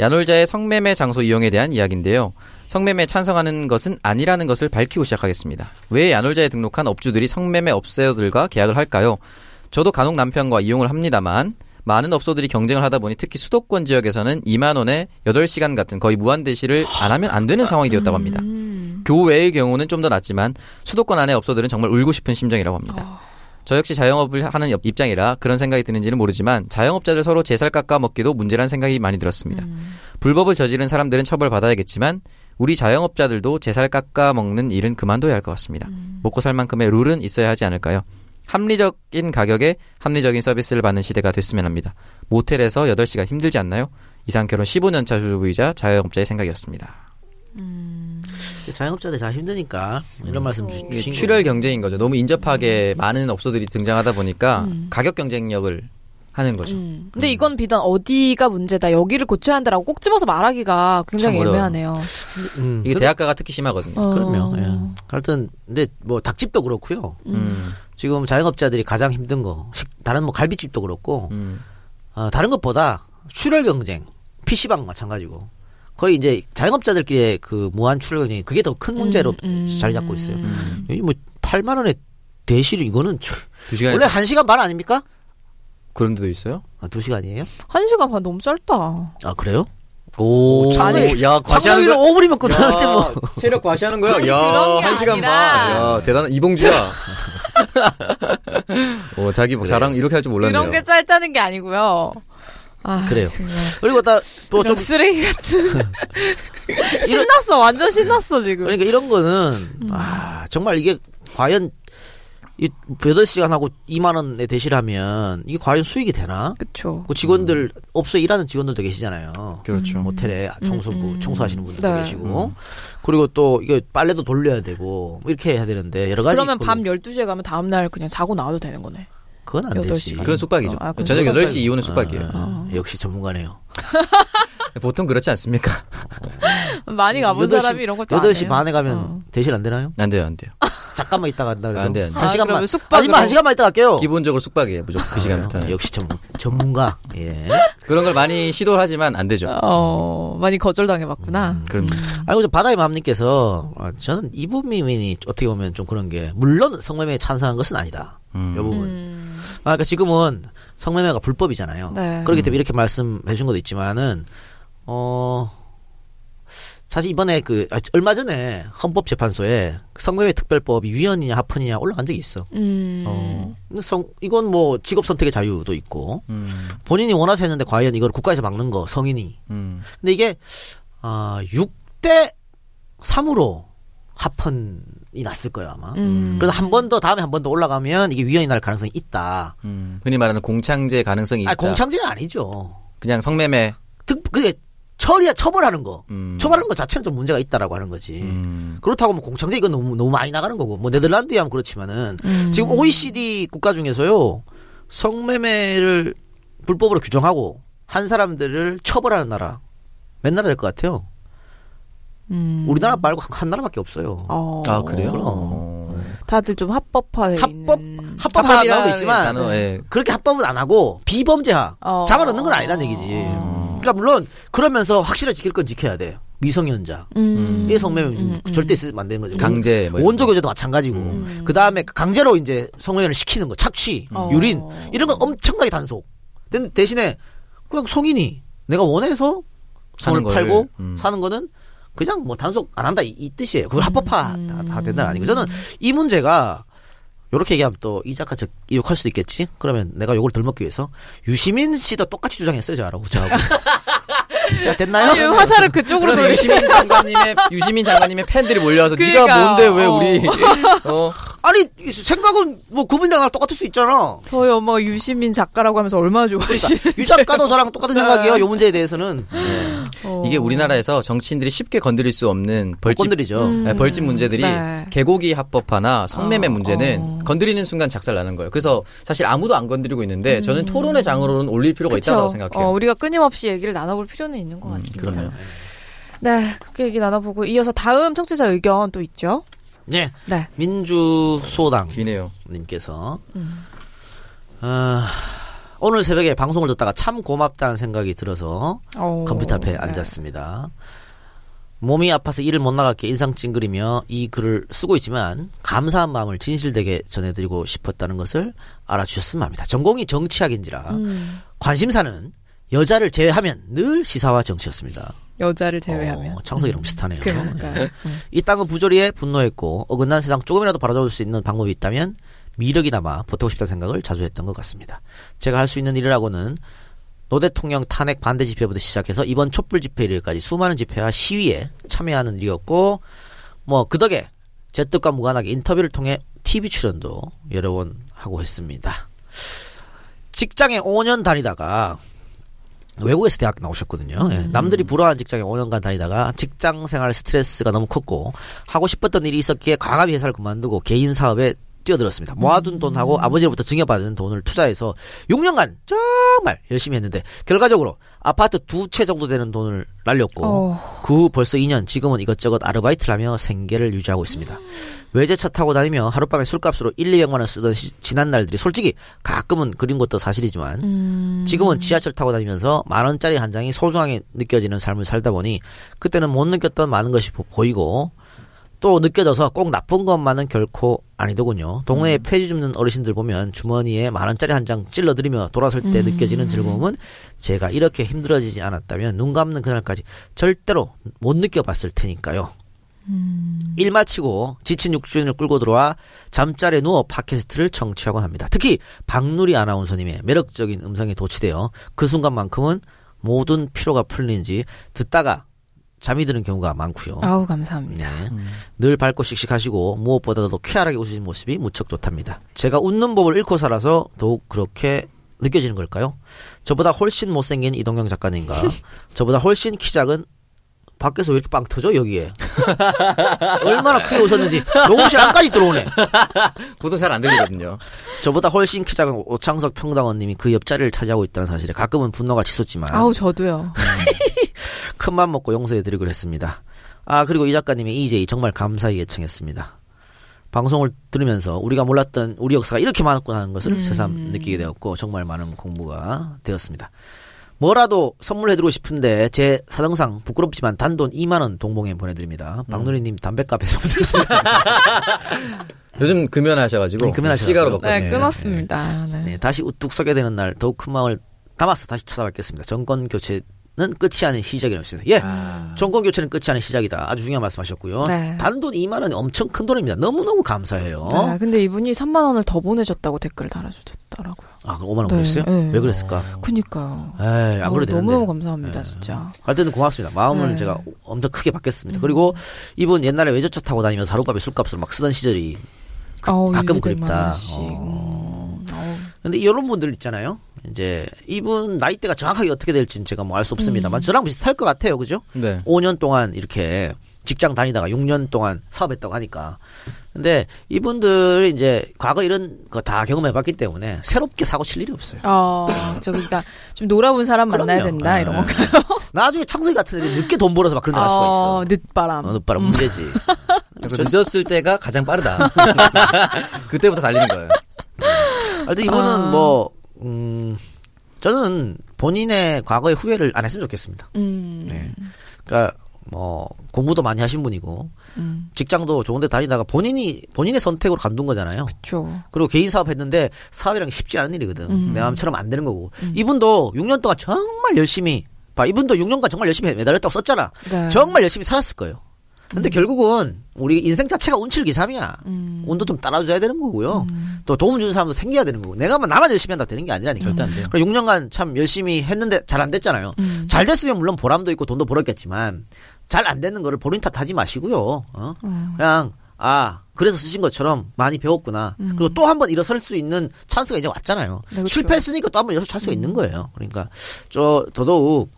야놀자의 성매매 장소 이용에 대한 이야기인데요. 성매매에 찬성하는 것은 아니라는 것을 밝히고 시작하겠습니다. 왜 야놀자에 등록한 업주들이 성매매 업체들과 계약을 할까요? 저도 간혹 남편과 이용을 합니다만 많은 업소들이 경쟁을 하다 보니 특히 수도권 지역에서는 2만 원에 8시간 같은 거의 무한 대시를 안 하면 안 되는 상황이 되었다고 합니다. 교외의 경우는 좀 더 낫지만 수도권 안의 업소들은 정말 울고 싶은 심정이라고 합니다. 저 역시 자영업을 하는 업- 입장이라 그런 생각이 드는지는 모르지만 자영업자들 서로 제살 깎아 먹기도 문제라는 생각이 많이 들었습니다. 불법을 저지른 사람들은 처벌받아야겠지만 우리 자영업자들도 제살 깎아 먹는 일은 그만둬야 할 것 같습니다. 먹고 살 만큼의 룰은 있어야 하지 않을까요? 합리적인 가격에 합리적인 서비스를 받는 시대가 됐으면 합니다. 모텔에서 8시간 힘들지 않나요? 이상 결혼 15년차 주부이자 자영업자의 생각이었습니다. 자영업자들 잘 힘드니까 이런 말씀 주, 주신 출혈 거. 경쟁인 거죠. 너무 인접하게 많은 업소들이 등장하다 보니까 가격 경쟁력을 하는 거죠. 음. 근데 이건 비단 어디가 문제다, 여기를 고쳐야 한다라고 꼭 집어서 말하기가 굉장히. 애매하네요. 음, 이게 그- 대학가가 특히 심하거든요. 어. 그럼요. 예. 하여튼 근데 뭐 닭집도 그렇고요. 음. 지금 자영업자들이 가장 힘든 거 식- 다른 뭐 갈비집도 그렇고 음. 어, 다른 것보다 출혈 경쟁 PC방 마찬가지고 거의 이제 자영업자들끼리의 그 무한 출혈 경쟁이 그게 더 큰 문제로 음. 자리 잡고 있어요. 음. 여기 뭐 8만 원에 대실 이거는 참- 두 시간 원래 1시간 반 아닙니까? 그런 데도 있어요? 아, 2시간이에요? 한 시간 반 너무 짧다. 아, 그래요? 오, 아니, 야, 과시하는 거. 5분이면 끝나는데 뭐. 체력 과시하는 거야? 야, 한 시간 아니라. 반. 야, 대단한 이봉주야. 어, 자기 뭐 자랑 이렇게 할 줄 몰랐네요. 이런 게 짧다는 게 아니고요. 아, 그래요. 정말. 그리고 뭐 이런 또좀 쓰레기 같은. 신났어, 완전 신났어 지금. 그러니까 이런 거는 음. 아 정말 이게 과연 이 8시간 하고 2만 원에 대실하면 이게 과연 수익이 되나? 그쵸. 그 직원들 업소에 일하는 직원들도 계시잖아요. 그렇죠. 모텔에 청소부 음, 음. 청소하시는 분들도 네. 계시고 그리고 또 이게 빨래도 돌려야 되고 뭐 이렇게 해야 되는데 여러 가지 그러면 있고 밤 12시에 가면 다음 날 그냥 자고 나와도 되는 거네. 그건 안 8시 되지. 간. 그건 숙박이죠. 아, 그건 저녁 숙박이죠. 8시 이후는 숙박이에요. 아, 역시 전문가네요. 보통 그렇지 않습니까? 많이 가본 8시 사람이 이런 것도 8시 안 해요. 반에 가면 어. 대실 안 되나요? 안 돼요, 안 돼요. 잠깐만 있다 간다 그래도 안 돼, 안 돼. 한 아, 시간만 숙박으로. 아니면 한 시간만 있다 갈게요. 기본적으로 숙박이에요, 무조건 그 아, 시간부터는. 역시 전문 전문가. 예. 그런 걸 많이 시도를 하지만 안 되죠. 어, 많이 거절당해 봤구나. 그럼 아이고 저 바다의 맘님께서 아, 저는 이분민이 어떻게 보면 좀 그런 게 물론 성매매에 찬성한 것은 아니다. 음. 이 부분. 음. 아, 그러니까 지금은 성매매가 불법이잖아요. 네. 그렇기 때문에 이렇게 말씀해 준 것도 있지만은 어 사실 이번에 그 아, 얼마 전에 헌법재판소에 성매매 특별법이 위헌이냐 합헌이냐 올라간 적이 있어. 음. 어. 성 이건 뭐 직업 선택의 자유도 있고 음. 본인이 원해서 했는데 과연 이걸 국가에서 막는 거 성인이. 음. 근데 이게 아 6대 3으로 합헌이 났을 거예요 아마. 음. 그래서 한 번 더 다음에 한 번 더 올라가면 이게 위헌이 날 가능성이 있다. 음. 흔히 말하는 공창제 가능성이 있다. 아 공창제는 아니죠. 그냥 성매매. 특 그게 처리야 처벌하는 거. 음. 처벌하는 것 자체는 좀 문제가 있다라고 하는 거지. 음. 그렇다고 뭐 공창제 이건 너무 너무 많이 나가는 거고 뭐 네덜란드에 하면 그렇지만은 음. 지금 OECD 국가 중에서요 성매매를 불법으로 규정하고 한 사람들을 처벌하는 나라 몇 나라 될것 같아요? 음. 우리나라 말고 한, 한 나라밖에 없어요. 어. 아 그래요? 그럼. 어. 다들 좀 합법화돼 합법 있는. 합법화라고 합법이라는 있지만 단어, 예. 그렇게 합법은 안 하고 비범죄화 어. 잡아넣는 건 아니라는 얘기지. 그러니까 물론 그러면서 확실하게 지킬 건 지켜야 돼. 미성년자. 음. 이 성매매 음, 음. 절대 있으면 안 되는 거죠. 강제 뭐 이런 원조 교제도 마찬가지고. 그 다음에 강제로 이제 성매매를 시키는 거, 착취, 어. 유린 이런 건 엄청나게 단속. 근데 대신에 그냥 성인이 내가 원해서 거를, 팔고 음. 사는 거는 그냥 뭐 단속 안 한다 이, 이 뜻이에요. 그걸 합법화 다, 다 된다는 아니고 저는 이 문제가 요렇게 얘기하면 또 이 작가 저 욕할 수도 있겠지. 그러면 내가 욕을 덜 먹기 위해서 유시민 씨도 똑같이 주장했어요, 저하고 저하고. 자 됐나요? 아니, 화살을 그쪽으로 그럼 돌리시 유시민 장관님의 유시민 장관님의 팬들이 몰려와서 네가 그러니까, 뭔데 왜 어. 우리 어 아니 이 생각은 뭐 그분이랑 똑같을 수 있잖아. 저희 엄마가 유시민 작가라고 하면서 얼마나 좋아하시는 유 작가도 저랑 똑같은 생각이에요. 요 문제에 대해서는 네. 어. 이게 우리나라에서 정치인들이 쉽게 건드릴 수 없는 벌집 건드리죠. 음. 네, 벌집 문제들이 네. 개고기 합법화나 성매매 어, 문제는 어. 건드리는 순간 작살 나는 거예요. 그래서 사실 아무도 안 건드리고 있는데 저는 토론의 장으로는 올릴 필요가 있다고 생각해요. 어, 우리가 끊임없이 얘기를 나눠볼 필요는 있는 것 음, 같습니다. 그럼요. 네, 그렇게 얘기 나눠보고 이어서 다음 청취자 의견 또 있죠. 네. 네. 민주소당 귀네요. 님께서 아, 오늘 새벽에 방송을 듣다가 참 고맙다는 생각이 들어서 어, 컴퓨터 앞에 네. 앉았습니다. 몸이 아파서 일을 못 나갔기에 인상 찡그리며 이 글을 쓰고 있지만 감사한 마음을 진실되게 전해드리고 싶었다는 것을 알아주셨으면 합니다. 전공이 정치학인지라 음, 관심사는 여자를 제외하면 늘 시사와 정치였습니다. 여자를 제외하면. 어, 창석이랑 비슷하네요. 그러니까. 예. 이 땅은 부조리에 분노했고 어긋난 세상 조금이라도 바라잡을 수 있는 방법이 있다면 미력이 남아 보태고 싶다는 생각을 자주 했던 것 같습니다. 제가 할 수 있는 일이라고는 노 대통령 탄핵 반대 집회부터 시작해서 이번 촛불 집회 일까지 수많은 집회와 시위에 참여하는 일이었고 뭐 그 덕에 제 뜻과 무관하게 인터뷰를 통해 TV 출연도 여러 번 하고 했습니다. 직장에 5년 다니다가 외국에서 대학 나오셨거든요. 예, 남들이 부러워하는 직장에 5년간 다니다가 직장 생활 스트레스가 너무 컸고 하고 싶었던 일이 있었기에 과감히 회사를 그만두고 개인 사업에 뛰어들었습니다. 모아둔 돈하고 아버지로부터 증여받은 돈을 투자해서 6년간 정말 열심히 했는데 결과적으로 아파트 두 채 정도 되는 돈을 날렸고 어. 그후 벌써 2년 지금은 이것저것 아르바이트를 하며 생계를 유지하고 있습니다. 외제차 타고 다니며 하룻밤에 술값으로 1, 200만 원 쓰던 시- 지난 날들이 솔직히 가끔은 그린 것도 사실이지만 음, 지금은 지하철 타고 다니면서 만 원짜리 한 장이 소중하게 느껴지는 삶을 살다 보니 그때는 못 느꼈던 많은 것이 보- 보이고 또 느껴져서 꼭 나쁜 것만은 결코 아니더군요. 동네에 폐지 줍는 어르신들 보면 주머니에 만 원짜리 한 장 찔러드리며 돌아설 때 느껴지는 즐거움은 제가 이렇게 힘들어지지 않았다면 눈 감는 그날까지 절대로 못 느껴봤을 테니까요. 일 마치고 지친 육주인을 끌고 들어와 잠자리에 누워 팟캐스트를 청취하곤 합니다. 특히 박누리 아나운서님의 매력적인 음성에 도취되어 그 순간만큼은 모든 피로가 풀리는지 듣다가 잠이 드는 경우가 많고요. 아우 감사합니다. 네. 늘 밝고 씩씩하시고 무엇보다도 쾌활하게 웃으신 모습이 무척 좋답니다. 제가 웃는 법을 잃고 살아서 더욱 그렇게 느껴지는 걸까요? 저보다 훨씬 못생긴 이동영 작가님과 저보다 훨씬 키 작은 밖에서 왜 이렇게 빵 터져 여기에 얼마나 크게 웃었는지 녹음실 안까지 들어오네. 보통 잘 안 들리거든요. 저보다 훨씬 키 작은 오창석 평당원님이 그 옆자리를 차지하고 있다는 사실에 가끔은 분노가 치솟지만 아우 저도요. 큰맘 먹고 용서해드리기로 했습니다. 아 그리고 이 작가님의 EJ 정말 감사히 예청했습니다. 방송을 들으면서 우리가 몰랐던 우리 역사가 이렇게 많았구나 하는 것을 새삼 느끼게 되었고 정말 많은 공부가 되었습니다. 뭐라도 선물해드리고 싶은데 제 사정상 부끄럽지만 단돈 2만 원 동봉에 보내드립니다. 박누리님 담배값에서 오셨습니다. 요즘 금연하셔가지고 네, 금연하셔가지고. 시가로 바꿨어요. 네, 네, 끊었습니다. 네. 네, 다시 우뚝 서게 되는 날 더욱 큰 마음을 담아서 다시 찾아뵙겠습니다. 정권 교체 는 끝이 아닌 시작이라고 했습니다. 예, 정권 교체는 끝이 아닌 시작이다. 아주 중요한 말씀하셨고요. 네. 단돈 2만 원이 엄청 큰 돈입니다. 너무 너무 감사해요. 아, 근데 이분이 3만 원을 더 보내줬다고 댓글 달아주셨더라고요. 아, 그럼 5만 원 네, 보냈어요? 네. 왜 그랬을까? 그니까요. 에이, 안 그래도 되는데. 너무 너무 감사합니다, 네. 진짜. 하여튼 고맙습니다. 마음을 네. 제가 엄청 크게 받겠습니다. 그리고 이분 옛날에 외제차 타고 다니면서 하룻밤에 술값을 막 쓰던 시절이 아우, 가끔 200만 그립다. 어. 음. 근데 이런 분들 있잖아요. 이제 이분 나이대가 정확하게 어떻게 될지는 제가 뭐 알 수 없습니다만 저랑 비슷할 것 같아요. 그죠? 네. 5년 동안 이렇게 직장 다니다가 6년 동안 사업했다고 하니까. 근데 이분들이 이제 과거 이런 거 다 경험해봤기 때문에 새롭게 사고 칠 일이 없어요. 어, 저 그러니까 좀 놀아본 사람 만나야 그럼요. 된다 네. 이런 건가요? 나중에 창석이 같은 애들이 늦게 돈 벌어서 막 그런 데 갈 수가 있어. 어, 늦바람. 어, 늦바람 문제지. 그래서 늦었을 때가 가장 빠르다. 그때부터 달리는 거예요. 하여튼 이분은 아. 뭐, 음, 저는 본인의 과거의 후회를 안 했으면 좋겠습니다. 음. 네. 그러니까 뭐 공부도 많이 하신 분이고 음. 직장도 좋은데 다니다가 본인이 본인의 선택으로 감둔 거잖아요. 그쵸. 그리고 개인 사업 했는데 사업이란 게 쉽지 않은 일이거든. 음. 내 마음처럼 안 되는 거고. 이분도 6년 동안 정말 열심히 봐. 이분도 6년간 정말 열심히 매달렸다고 썼잖아. 네. 정말 열심히 살았을 거예요. 근데 결국은 우리 인생 자체가 운칠기삼이야. 음. 운도 좀 따라줘야 되는 거고요. 또 도움 주는 사람도 생겨야 되는 거고. 내가 뭐 나만 열심히 한다 되는 게 아니라니까. 절대 안 돼요. 그리고 6년간 참 열심히 했는데 잘 안 됐잖아요. 음. 잘 됐으면 물론 보람도 있고 돈도 벌었겠지만 잘 안 되는 거를 본인 탓하지 마시고요. 어? 음. 그냥 아 그래서 쓰신 것처럼 많이 배웠구나. 그리고 또 한 번 일어설 수 있는 찬스가 이제 왔잖아요. 네, 그렇죠. 실패했으니까 또 한 번 일어설 찬스가 있는 거예요. 그러니까 저 더더욱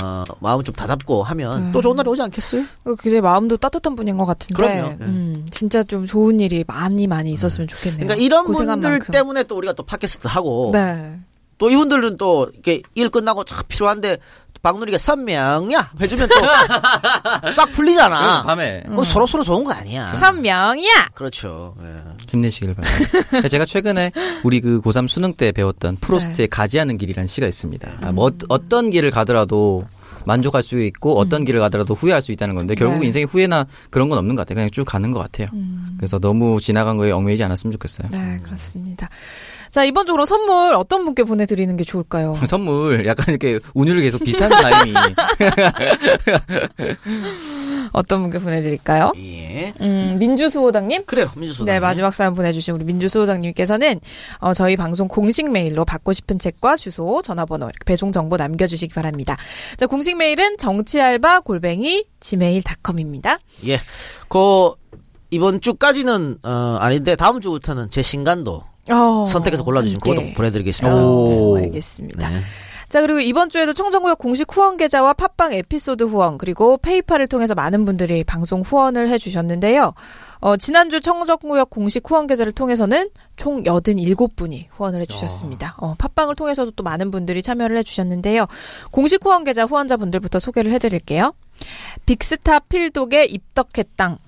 어, 마음 좀 다잡고 하면 또 좋은 날이 오지 않겠어요? 굉장히 마음도 따뜻한 분인 것 같은데. 그럼요. 네. 음, 진짜 좀 좋은 일이 많이 많이 있었으면 좋겠네요. 그러니까 이런 분들 만큼. 때문에 또 우리가 또 팟캐스트 하고 네. 또 이분들은 또 이렇게 일 끝나고 참 필요한데 박누리가 선명야 해주면 또 싹 풀리잖아. 밤에 그럼 서로 서로 좋은 거 아니야. 선명이야! 그렇죠. 예. 힘내시길 바랍니다. 제가 최근에 우리 그 고3 수능 때 배웠던 프로스트의 가지하는 길이라는 시가 있습니다. 아, 뭐 어- 어떤 길을 가더라도 만족할 수 있고 어떤 길을 가더라도 후회할 수 있다는 건데 결국 네. 인생에 후회나 그런 건 없는 것 같아요. 그냥 쭉 가는 것 같아요. 그래서 너무 지나간 거에 얽매이지 않았으면 좋겠어요. 네, 그렇습니다. 자, 이번 주로 선물 어떤 분께 보내드리는 게 좋을까요? 선물 약간 이렇게 운율을 계속 비슷한 라임이 어떤 분께 보내드릴까요? 예. 음, 민주수호당님? 그래요, 민주수당. 네, 마지막 사연 보내주신 우리 민주수호당님께서는 어, 저희 방송 공식 메일로 받고 싶은 책과 주소, 전화번호, 이렇게 배송 정보 남겨주시기 바랍니다. 자, 공식 메일은 정치알바 골뱅이 gmail.com입니다. 예. 그 이번 주까지는 어 아닌데 다음 주부터는 제 신간도 어, 선택해서 골라주시면 그것도 함께. 보내드리겠습니다. 오. 네, 알겠습니다. 네. 자, 그리고 이번 주에도 청정구역 공식 후원 계좌와 팟빵 에피소드 후원, 그리고 페이팔을 통해서 많은 분들이 방송 후원을 해주셨는데요. 어, 지난주 청정구역 공식 후원 계좌를 통해서는 총 87분이 후원을 해주셨습니다. 어, 팟빵을 통해서도 또 많은 분들이 참여를 해주셨는데요. 공식 후원 계좌 후원자분들부터 소개를 해드릴게요. 빅스타 필독의 입덕했당,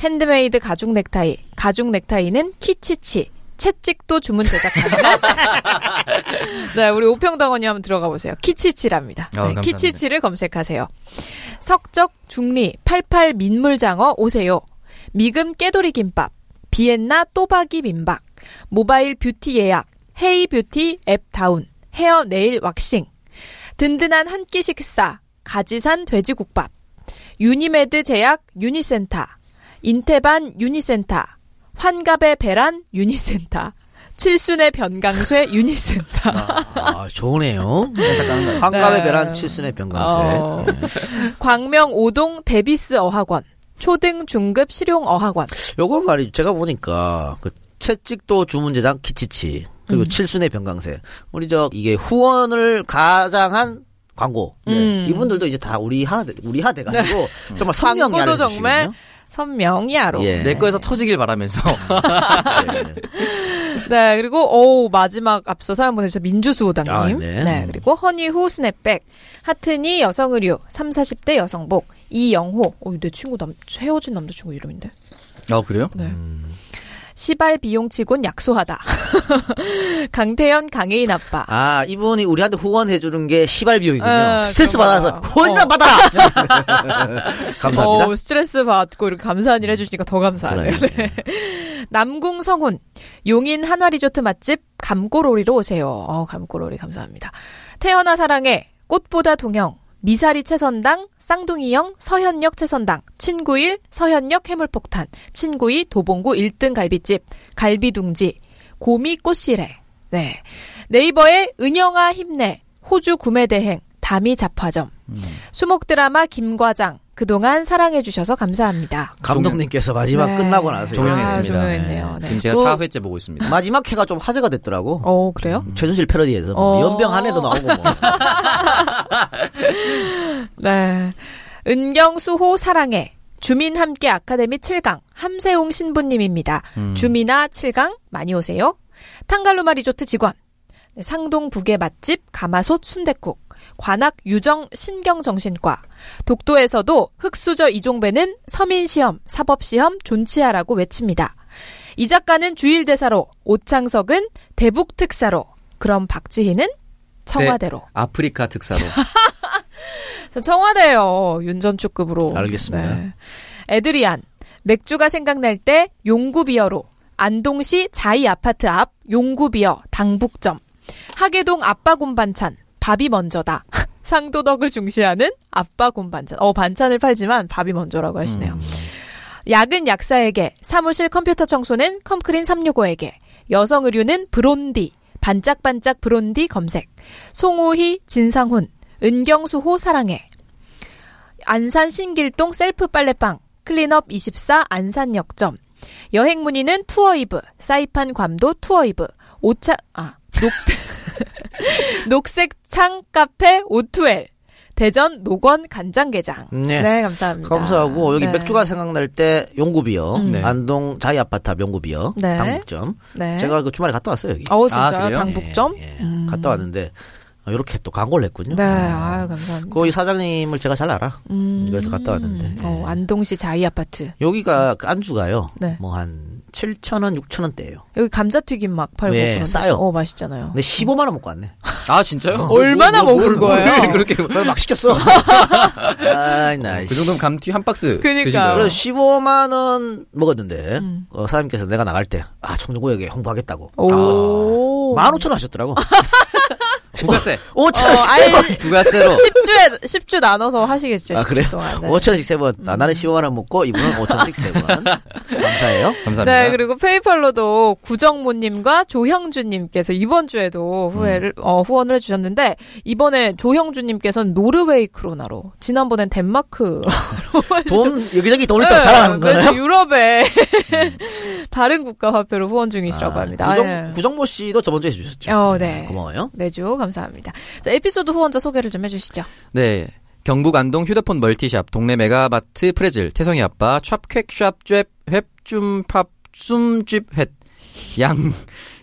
핸드메이드 가죽 넥타이, 가죽 넥타이는 키치치, 채찍도 주문 제작 가능한 네, 우리 오평당원이 한번 들어가 보세요. 키치치랍니다. 어, 네. 키치치를 검색하세요. 석적 중리 88 민물장어 오세요. 미금 깨돌이 김밥, 비엔나 또박이 민박, 모바일 뷰티 예약, 헤이 뷰티 앱 다운, 헤어 네일 왁싱, 든든한 한 끼 식사, 가지산 돼지국밥, 유니메드 제약 유니센터, 인테반 유니센터, 환갑의 베란 유니센터, 칠순의 변강쇠 유니센터. 아, 좋으네요. 환갑의 네. 배란 칠순의 병강세. 어. 광명 오동 데비스 어학원, 초등 중급 실용 어학원. 요거 말이 제가 보니까 그 채찍도 주문 제작 키치치 그리고 음. 칠순의 병강세 우리 저 이게 후원을 가장한 광고 음. 이분들도 이제 다 우리 하 우리 하 돼가지고 정말 네. 광고도 알려주시거든요. 정말 선명이야로. 예. 내 거에서 터지길 바라면서 네. 네, 그리고 오 마지막 앞서 사연 보내주신 민주수호당님. 아, 네. 네. 그리고 허니후 스냅백, 하트니 여성의류, 3, 40대 여성복, 이영호. 어, 내 친구 남 헤어진 남자친구 이름인데. 어 그래요? 네. 시발 비용치곤 약소하다. 강태현 강혜인 아빠. 아 이분이 우리한테 후원해 주는 게 시발 비용이군요. 아, 스트레스 그런가 받아서. 후원이나 어. 받아라. 감사합니다. 어, 스트레스 받고 이렇게 감사한 일 해주시니까 더 감사하네요. 네. 남궁 성훈 용인 한화 리조트 맛집 감꼬로리로 오세요. 어, 감꼬로리 감사합니다. 태어나 사랑해 꽃보다 동형 미사리 채선당 쌍둥이형 서현역 채선당 친구일 서현역 해물폭탄 친구이 도봉구 1등 갈비집 갈비둥지 고미 꽃시래. 네. 네이버에 은영아 힘내 호주 구매 대행 다미 잡화점. 수목 드라마 김과장 그동안 사랑해주셔서 감사합니다. 감독님께서 마지막 네. 끝나고 나서 종영했습니다. 아, 종영했네요. 네. 지금 제가 그- 4회째 보고 있습니다. 마지막 회가 좀 화제가 됐더라고. 어 그래요? 최순실 패러디에서 뭐 어. 연병 한 해도 나오고 뭐. 네. 은경수호 사랑해. 주민 함께 아카데미 7강 함세웅 신부님입니다. 주민아 7강 많이 오세요. 탕갈루마 리조트 직원. 네, 상동 북의 맛집 가마솥 순댓국. 관악 유정 신경정신과. 독도에서도 흑수저 이종배는 서민시험, 사법시험 존치하라고 외칩니다. 이 작가는 주일대사로, 오창석은 대북특사로, 그럼 박지희는 청와대로. 아프리카 특사로. 저 청와대요. 윤전축급으로. 알겠습니다. 에드리안. 맥주가 생각날 때 용구비어로. 안동시 자이 아파트 앞 용구비어 당북점. 하계동 아빠 곰 반찬. 밥이 먼저다. 상도덕을 중시하는 아빠 곰 반찬. 어, 반찬을 팔지만 밥이 먼저라고 하시네요. 음. 약은 약사에게, 사무실 컴퓨터 청소는 컴크린 365에게, 여성 의류는 브론디, 반짝반짝 브론디 검색, 송우희, 진상훈, 은경수호 사랑해, 안산 신길동 셀프 빨래방, 클린업 24 안산역점, 여행 문의는 투어이브, 사이판 괌도 투어이브, 오차, 아, 녹, 녹색 창 카페 오투엘, 대전 노건 간장게장. 네. 네, 감사합니다. 감사하고 여기 네. 맥주가 생각날 때 용구비어 음. 네. 안동 자이 아파트 앞 용구비어 네. 당북점 네. 제가 그 주말에 갔다 왔어요 여기 어, 진짜요? 아? 당북점? 예, 예. 음. 갔다 왔는데 이렇게 또 광고를 했군요 네, 아유, 감사합니다. 거기 사장님을 제가 잘 알아 음. 그래서 갔다 왔는데 어, 예. 안동시 자이 아파트. 여기가 그 안주가요 네. 뭐한 7천 원 6천 원대예요 여기 감자튀김 막 팔고 예, 싸요. 어, 맛있잖아요. 근데 15만 원 먹고 왔네 아, 진짜요? 얼마나 뭐, 뭐, 먹은 뭘, 거예요? 뭘 그렇게. 막 시켰어 아이 나그 정도면 감튀 한 박스 그니까. 드신 거예요? 그래서 15만 원 먹었는데 음. 어, 사장님께서 내가 나갈 때 아 청정구역에 홍보하겠다고 오. 만 오천 원 하셨더라고 부가세. 5천 어, 원씩 아예 세번 9가세로 10주에, 10주 나눠서 하시겠죠. 아, 그래요? 10주 동안. 네. 5천 원씩 세번 아, 나는 15만 원 먹고 이분은 5천 원씩 세 번 감사해요 감사합니다. 네, 그리고 페이팔로도 구정모님과 조형주님께서 이번 주에도 후회를, 어, 후원을 해주셨는데, 이번에 조형주님께서는 노르웨이 크로나로, 지난번엔 덴마크. 돈 여기저기 돈을 또 자랑하는 네, 거예요? 유럽에 다른 국가 화폐로 후원 중이시라고 아, 합니다. 구정, 예. 구정모 씨도 저번 주에 해주셨죠. 어, 네. 고마워요. 매주 감사합니다. 자, 에피소드 후원자 소개를 좀 해주시죠. 네. 경북 안동 휴대폰 멀티샵 동네 메가마트 프레즐 태성이 아빠 샵퀵샵 쬐 웹줌팝 숨쥐햇 양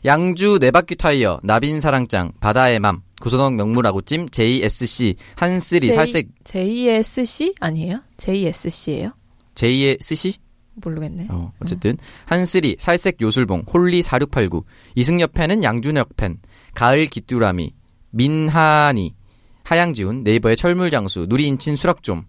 양주 네바퀴 타이어 나빈 사랑짱 바다의 맘 구소동 명물아구찜 JSC 한쓰리 살색 JSC 아니에요? JSC예요? 스시 모르겠네. 어, 어쨌든 한쓰리 살색 요술봉 홀리 4689 이승엽 팬은 양준혁 팬 가을 기뚜라미 민하니 하양지훈 네이버의 철물장수 누리인친 수락좀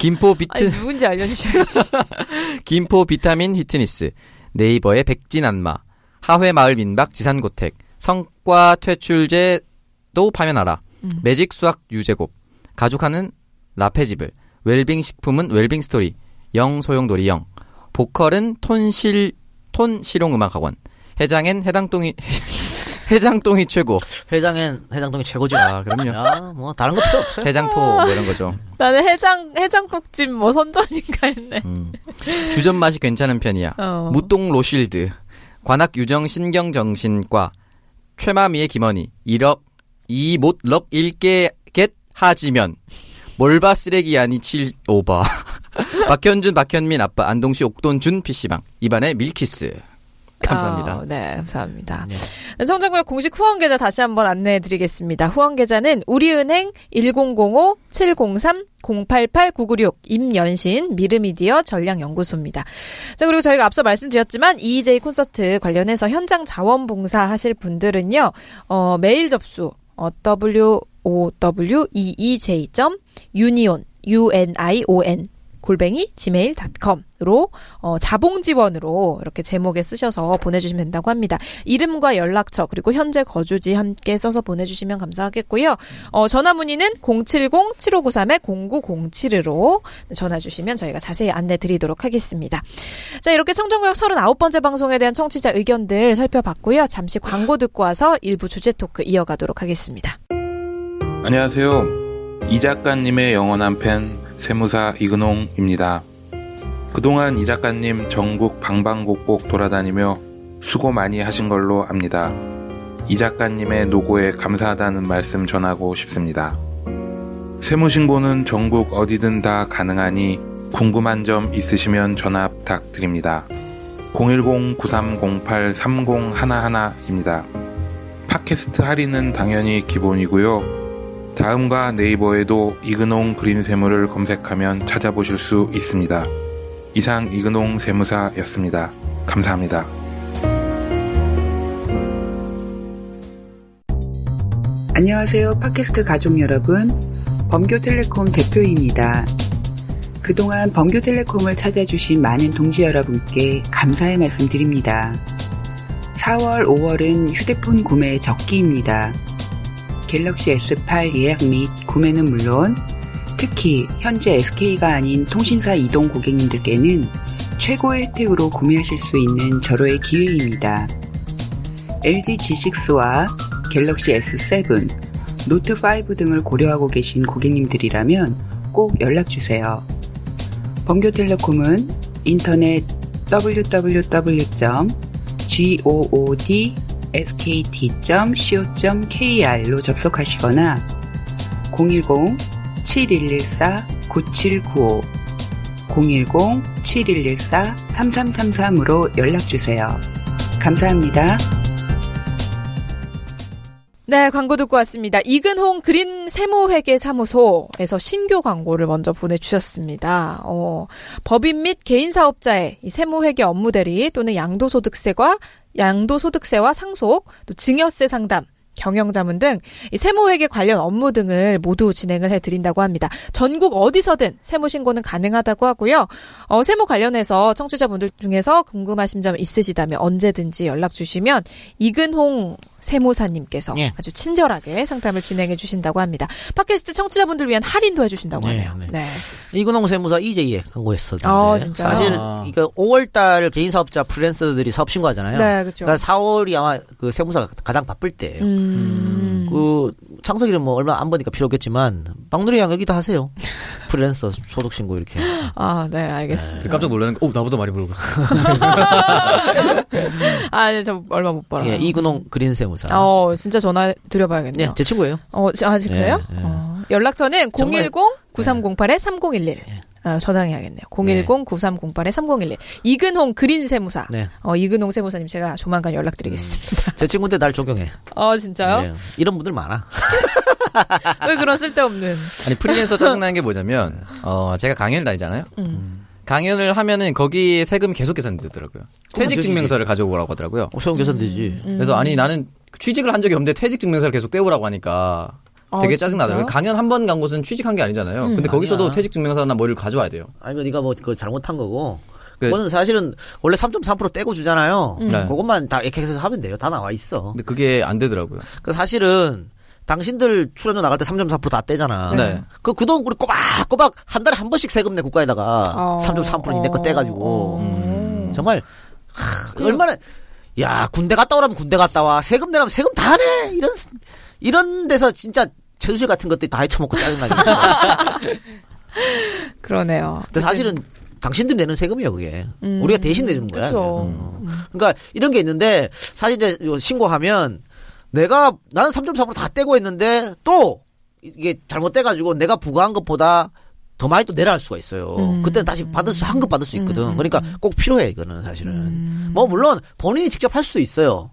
김포 비트 아니 누군지 알려주셔야지. 김포 비타민 휘트니스, 네이버의 백진안마, 하회마을 민박 지산고택, 성과 퇴출제도 파면하라, 음. 매직 수학 유제곱, 가죽하는 라페지블, 웰빙 식품은 웰빙 스토리, 영 소용돌이 영, 보컬은 톤실 톤 실용음악학원, 해장엔 해당동이 해장동이 최고. 회장엔 회장동이 최고죠. 아 그럼요. 야, 뭐 다른 거 필요 없어요. 해장토 뭐 이런 거죠. 나는 해장 해장국집 뭐 선전인가 했네. 음. 주전 맛이 괜찮은 편이야. 어. 무똥 로실드, 관악 유정 신경정신과, 최마미의 김원희, 1억, 이못 럭 일개 겟 하지면, 몰바 쓰레기 아니 7 오바, 박현준 박현민 아빠 안동시 옥돈준 PC방, 입안의 밀키스. 감사합니다. 아, 네, 감사합니다. 네, 청정구역 공식 후원 계좌 다시 한번 안내해 드리겠습니다. 후원 계좌는 우리은행 1005-703-088-996 임연신 미르미디어 전략연구소입니다. 자, 그리고 저희가 앞서 말씀드렸지만 EJ 콘서트 관련해서 현장 자원봉사 하실 분들은요, 어, 메일 접수, 어, w o w e e j union u n i o n 골뱅이 gmail.com으로 어, 자봉 지원으로 이렇게 제목에 쓰셔서 보내주시면 된다고 합니다. 이름과 연락처 그리고 현재 거주지 함께 써서 보내주시면 감사하겠고요. 어, 전화 문의는 070-7593-0907으로 전화 주시면 저희가 자세히 안내 드리도록 하겠습니다. 자 이렇게 청정구역 39번째 방송에 대한 청취자 의견들 살펴봤고요. 잠시 광고 듣고 와서 일부 주제 토크 이어가도록 하겠습니다. 안녕하세요. 이 작가님의 영원한 팬 세무사 이근홍입니다. 그동안 이 작가님 전국 방방곡곡 돌아다니며 수고 많이 하신 걸로 압니다. 이 작가님의 노고에 감사하다는 말씀 전하고 싶습니다. 세무신고는 전국 어디든 다 가능하니 궁금한 점 있으시면 전화 부탁드립니다. 010-9308-3011입니다. 팟캐스트 할인은 당연히 기본이고요. 다음과 네이버에도 이근홍 그린 세무를 검색하면 찾아보실 수 있습니다. 이상 이근홍 세무사였습니다. 감사합니다. 안녕하세요. 팟캐스트 가족 여러분. 범교텔레콤 대표입니다. 그동안 범교텔레콤을 찾아주신 많은 동지 여러분께 감사의 말씀 드립니다. 4월, 5월은 휴대폰 구매 적기입니다. 갤럭시 S8 예약 및 구매는 물론 특히 현재 SK가 아닌 통신사 이동 고객님들께는 최고의 혜택으로 구매하실 수 있는 절호의 기회입니다. LG G6와 갤럭시 S7, 노트5 등을 고려하고 계신 고객님들이라면 꼭 연락주세요. 번교텔레콤은 인터넷 www.goodskt.co.kr로 접속하시거나 010-7114-9795 010-7114-3333으로 연락주세요. 감사합니다. 네, 광고 듣고 왔습니다. 이근홍 그린 세무회계 사무소에서 신규 광고를 먼저 보내주셨습니다. 어, 법인 및 개인 사업자의 이 세무회계 업무 대리 또는 양도소득세과 양도소득세와 상속, 또 증여세 상담, 경영자문 등이 세무회계 관련 업무 등을 모두 진행을 해드린다고 합니다. 전국 어디서든 세무신고는 가능하다고 하고요. 어, 세무 관련해서 청취자분들 중에서 궁금하신 점 있으시다면 언제든지 연락 주시면 이근홍 세무사님께서 예. 아주 친절하게 상담을 진행해 주신다고 합니다. 팟캐스트 청취자분들 위한 할인도 해주신다고 네, 하네요. 네. 네. 이근홍 세무사 EJ에 광고했었는데 아, 진짜요? 사실 아. 이거 5월달 개인 사업자 프리랜서들이 사업 신고하잖아요. 네, 그렇죠. 그러니까 4월이 아마 그 세무사가 가장 바쁠 때예요. 음. 그 창석이는 뭐 얼마 안 버니까 필요 없겠지만 박누리 양 여기다 하세요. 프리랜서 소득 신고 이렇게. 아, 네, 알겠습니다. 깜짝 놀라는 게, 오, 나보다 많이 벌고 있어. 아, 네, 저 얼마 못 벌어요. 예, 이근홍 그린 세무사. 어, 진짜 전화 드려봐야겠네요. 네, 제 친구예요. 어, 지- 아, 그래요? 예, 예. 어, 연락처는 정말- 010-9308-3011. 어, 저장해야겠네요. 010-9308-3011. 이근홍 그린 세무사. 네. 어, 이근홍 세무사님 제가 조만간 연락드리겠습니다. 제 친구인데 날 존경해. 어, 진짜요? 네. 이런 분들 많아. 왜 그런 쓸데없는. 아니, 프리랜서 짜증나는 게 뭐냐면, 어, 제가 강연을 다니잖아요. 음. 강연을 하면은 거기에 세금 계속 계산되더라고요. 퇴직 되지. 증명서를 가져오라고 하더라고요. 어, 세금 계산되지. 음. 그래서 아니 나는 취직을 한 적이 없는데 퇴직 증명서를 계속 떼오라고 하니까 아, 되게 짜증나더라고요. 강연 한 번 간 곳은 취직한 게 아니잖아요. 근데 거기서도 아니야. 퇴직 증명서나 뭐를 가져와야 돼요. 아니면 네가 뭐 그거 잘못한 거고. 그- 그거는 사실은 원래 3.3% 떼고 주잖아요. 네. 그것만 다 이렇게 해서 하면 돼요. 다 나와 있어. 근데 그게 안 되더라고요. 그 사실은 당신들 출연료 나갈 때 3.4%다 떼잖아. 네. 그 그 돈 우리 꼬박꼬박 한 달에 한 번씩 세금 내 국가에다가 어. 3.3% 니네 거 떼가지고 어. 정말 하, 얼마나 야 군대 갔다 오라면 군대 갔다 와 세금 내라면 세금 다 내. 이런 이런 데서 진짜 최수실 같은 것들이 다 헤쳐먹고 짜증나게. 그러네요. 근데 사실은 당신들 내는 세금이에요 그게. 우리가 대신 내주는 거야. 그렇죠. 음. 그러니까 이런 게 있는데 사실 이제 신고하면 내가 나는 3.3%다 떼고 했는데 또 이게 잘못돼 가지고 내가 부과한 것보다 더 많이 또 내려갈 수가 있어요. 음. 그때 다시 받을 수 환급 받을 수 있거든. 그러니까 꼭 필요해 이거는 사실은. 음. 뭐 물론 본인이 직접 할 수도 있어요.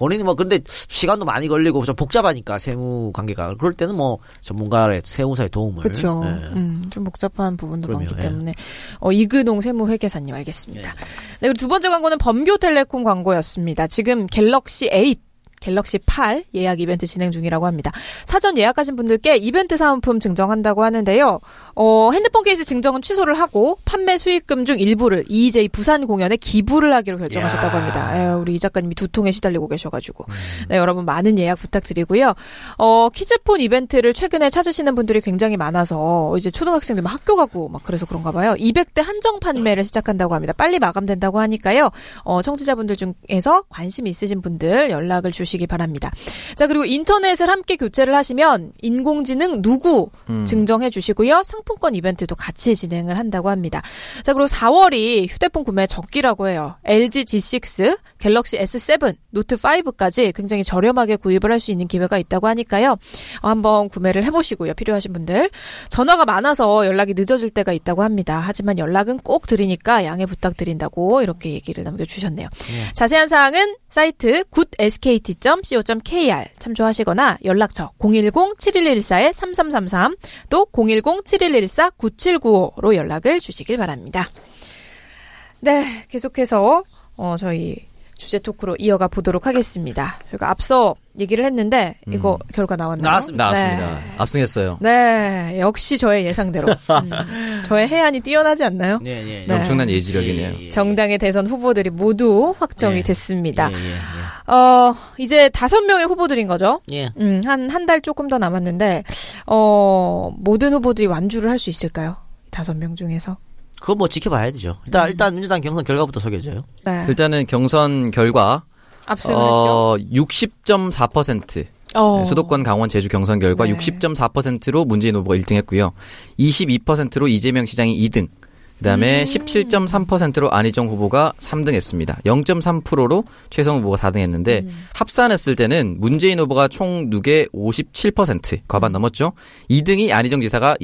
본인이 뭐 근데 시간도 많이 걸리고 좀 복잡하니까 세무 관계가 그럴 때는 뭐 전문가의 세무사의 도움을 그렇죠. 예. 음, 좀 복잡한 부분도 그럼요, 많기 예. 때문에 어, 이근홍 세무회계사님 알겠습니다. 네, 그리고 두 번째 광고는 범교텔레콤 광고였습니다. 지금 갤럭시 8 갤럭시 8 예약 이벤트 진행 중이라고 합니다. 사전 예약하신 분들께 이벤트 사은품 증정한다고 하는데요. 어, 핸드폰 케이스 증정은 취소를 하고 판매 수익금 중 일부를 EJ 부산 공연에 기부를 하기로 결정하셨다고 야. 합니다. 에휴, 우리 이 작가님이 두통에 시달리고 계셔가지고. 네, 여러분 많은 예약 부탁드리고요. 어, 키즈폰 이벤트를 최근에 찾으시는 분들이 굉장히 많아서 이제 초등학생들 막 학교 가고 막 그래서 그런가 봐요. 200대 한정 판매를 시작한다고 합니다. 빨리 마감된다고 하니까요. 어, 청취자분들 중에서 관심 있으신 분들 연락을 주시 기 바랍니다. 자, 그리고 인터넷을 함께 교체를 하시면 인공지능 누구 음. 증정해 주시고요. 상품권 이벤트도 같이 진행을 한다고 합니다. 자, 그리고 4월이 휴대폰 구매 적기라고 해요. LG G6, 갤럭시 S7, 노트 5까지 굉장히 저렴하게 구입을 할 수 있는 기회가 있다고 하니까요. 어, 한번 구매를 해 보시고요. 필요하신 분들. 전화가 많아서 연락이 늦어질 때가 있다고 합니다. 하지만 연락은 꼭 드리니까 양해 부탁드린다고 이렇게 얘기를 남겨 주셨네요. 자세한 사항은 사이트 mbc.co.kr 참조하시거나 연락처 010-7114-3333 또 010-7114-9795로 연락을 주시길 바랍니다. 네, 계속해서 어, 저희 주제 토크로 이어가 보도록 하겠습니다. 저희가 앞서 얘기를 했는데 이거 결과 나왔나요? 나왔습니다. 나왔습니다. 네. 압승했어요. 네, 역시 저의 예상대로 음, 저의 해안이 뛰어나지 않나요? 네, 예, 네. 엄청난 예지력이네요. 예, 예. 정당의 대선 후보들이 모두 확정이 예. 됐습니다. 예, 예, 어, 이제 다섯 명의 후보들인 거죠. 예. 예. 음, 한, 한 달 조금 더 남았는데, 어, 모든 후보들이 완주를 할 수 있을까요? 다섯 명 중에서. 그거 뭐 지켜봐야 되죠. 일단 일단 민주당 경선 결과부터 소개해줘요. 네. 일단은 경선 결과. 어, 60.4% 어. 네, 수도권 강원 제주 경선 결과 네. 60.4%로 문재인 후보가 1등 했고요. 22%로 이재명 시장이 2등. 그다음에 음. 17.3%로 안희정 후보가 3등 했습니다. 0.3%로 최성 후보가 4등 했는데 음. 합산했을 때는 문재인 후보가 총 누계 57% 음. 과반 넘었죠. 2등이 안희정 지사가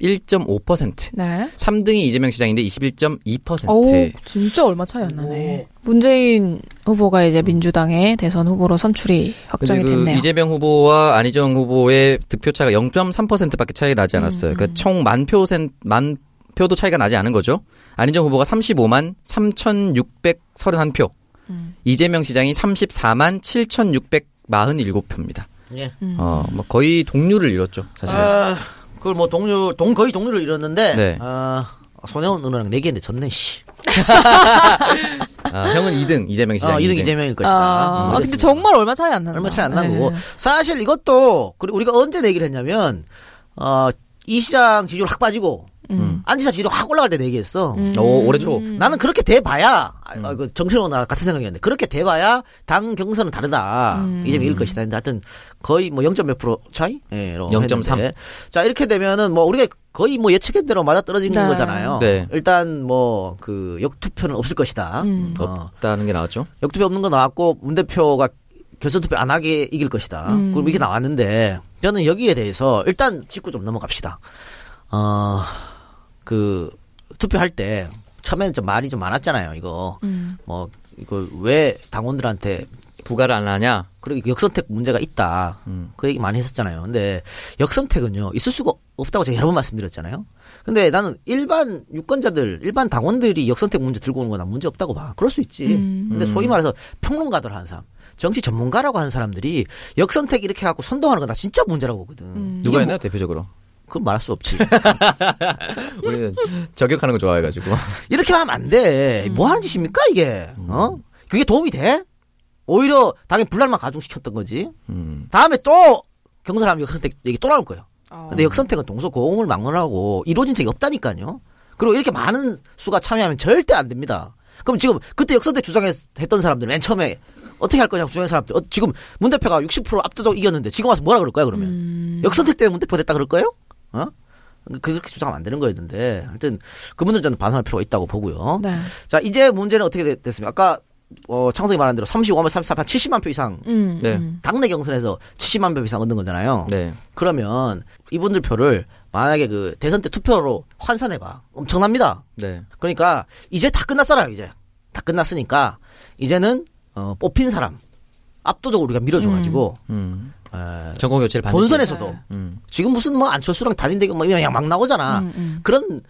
21.5%. 네. 3등이 이재명 시장인데 21.2%. 오, 진짜 얼마 차이 안 나네. 문재인 후보가 이제 민주당의 대선 후보로 선출이 확정이 그 됐네요. 이재명 후보와 안희정 후보의 득표 차가 0.3%밖에 차이 나지 음, 않았어요. 그러니까 총 만 표센 만 표도 차이가 나지 않은 거죠. 안희정 후보가 35만 3,631표, 음. 이재명 시장이 34만 7,647표입니다. 예. 음. 어, 뭐 거의 동률을 이뤘죠, 사실. 은 아, 그걸 뭐 동률, 동, 거의 동률을 이뤘는데, 네. 아, 손혜원 의원랑 내기했는데 졌네, 씨. 아, 형은 2등, 이재명 시장. 어, 2등 이재명일 것이다. 아, 음, 근데 그랬습니다. 정말 얼마 차이 안 나는 얼마 차이 안난 네. 거고. 사실 이것도, 그리고 우리가 언제 내기를 했냐면, 어, 이 시장 지지율 확 빠지고, 음. 안지사 지지율 확 올라갈 때 내기했어. 음. 오, 올해 초. 나는 그렇게 돼봐야, 아, 그 정신원 나랑 같은 생각이었는데, 그렇게 돼봐야 당 경선은 다르다. 음. 이재명 이길 것이다. 근데 하여튼 거의 뭐 0. 몇 프로 차이? 예, 로 0.3. 했는데. 자, 이렇게 되면은 뭐 우리가 거의 뭐 예측한 대로 맞아 떨어진 네. 거잖아요. 네. 일단 뭐 그 역투표는 없을 것이다. 음. 어, 없다는 게 나왔죠. 역투표 없는 거 나왔고, 문 대표가 결선 투표 안 하게 이길 것이다. 음. 그럼 이게 나왔는데, 저는 여기에 대해서 일단 짚고 좀 넘어갑시다. 어, 그, 투표할 때, 처음에는 좀 말이 좀 많았잖아요, 이거. 음. 뭐, 이거 왜 당원들한테, 부가를 안 하냐? 그렇게 역선택 문제가 있다. 음. 그 얘기 많이 했었잖아요. 근데 역선택은요, 있을 수가 없다고 제가 여러 번 말씀드렸잖아요. 근데 나는 일반 유권자들, 일반 당원들이 역선택 문제 들고 오는 건 난 문제 없다고 봐. 그럴 수 있지. 음. 근데 소위 말해서 평론가들 하는 사람, 정치 전문가라고 하는 사람들이 역선택 이렇게 해갖고 선동하는 건 나 진짜 문제라고 보거든. 음. 누가 했나요, 뭐, 대표적으로? 그건 말할 수 없지. 우리는 저격하는 거 좋아해가지고. 이렇게 하면 안 돼. 뭐 하는 짓입니까, 이게? 어? 그게 도움이 돼? 오히려 당연히 분란만 가중시켰던 거지. 음. 다음에 또 경선하면 역선택 얘기 또 나올 거예요. 어. 근데 역선택은 동서고음을 막론하고 이루어진 적이 없다니까요. 그리고 이렇게 많은 수가 참여하면 절대 안 됩니다. 그럼 지금 그때 역선택 주장했던 사람들 맨 처음에 어떻게 할 거냐고 주장한 사람들 어, 지금 문 대표가 60% 압도적 이겼는데 지금 와서 뭐라 그럴 거야 그러면 음. 역선택 때문에 문 대표 됐다 그럴 거예요? 어? 그렇게 주장하면 안 되는 거였는데 하여튼 그분들 저는 반성할 필요가 있다고 보고요. 네. 자 이제 문제는 어떻게 됐- 됐습니까? 아까 어, 창석이 말한 대로 35만 34만 70만 표 이상 음. 네. 음. 당내 경선에서 70만 표 이상 얻는 거잖아요. 네. 그러면 이분들 표를 만약에 그 대선 때 투표로 환산해봐. 엄청납니다. 네. 그러니까 이제 다 끝났잖아요, 이제. 다 끝났으니까 이제는 어, 뽑힌 사람 압도적으로 우리가 밀어줘가지고 음. 에, 정권 교체를 반드시. 본선에서도 음. 지금 무슨 뭐 안철수랑 단인대고 뭐 그냥 막 나오잖아. 음, 음. 그런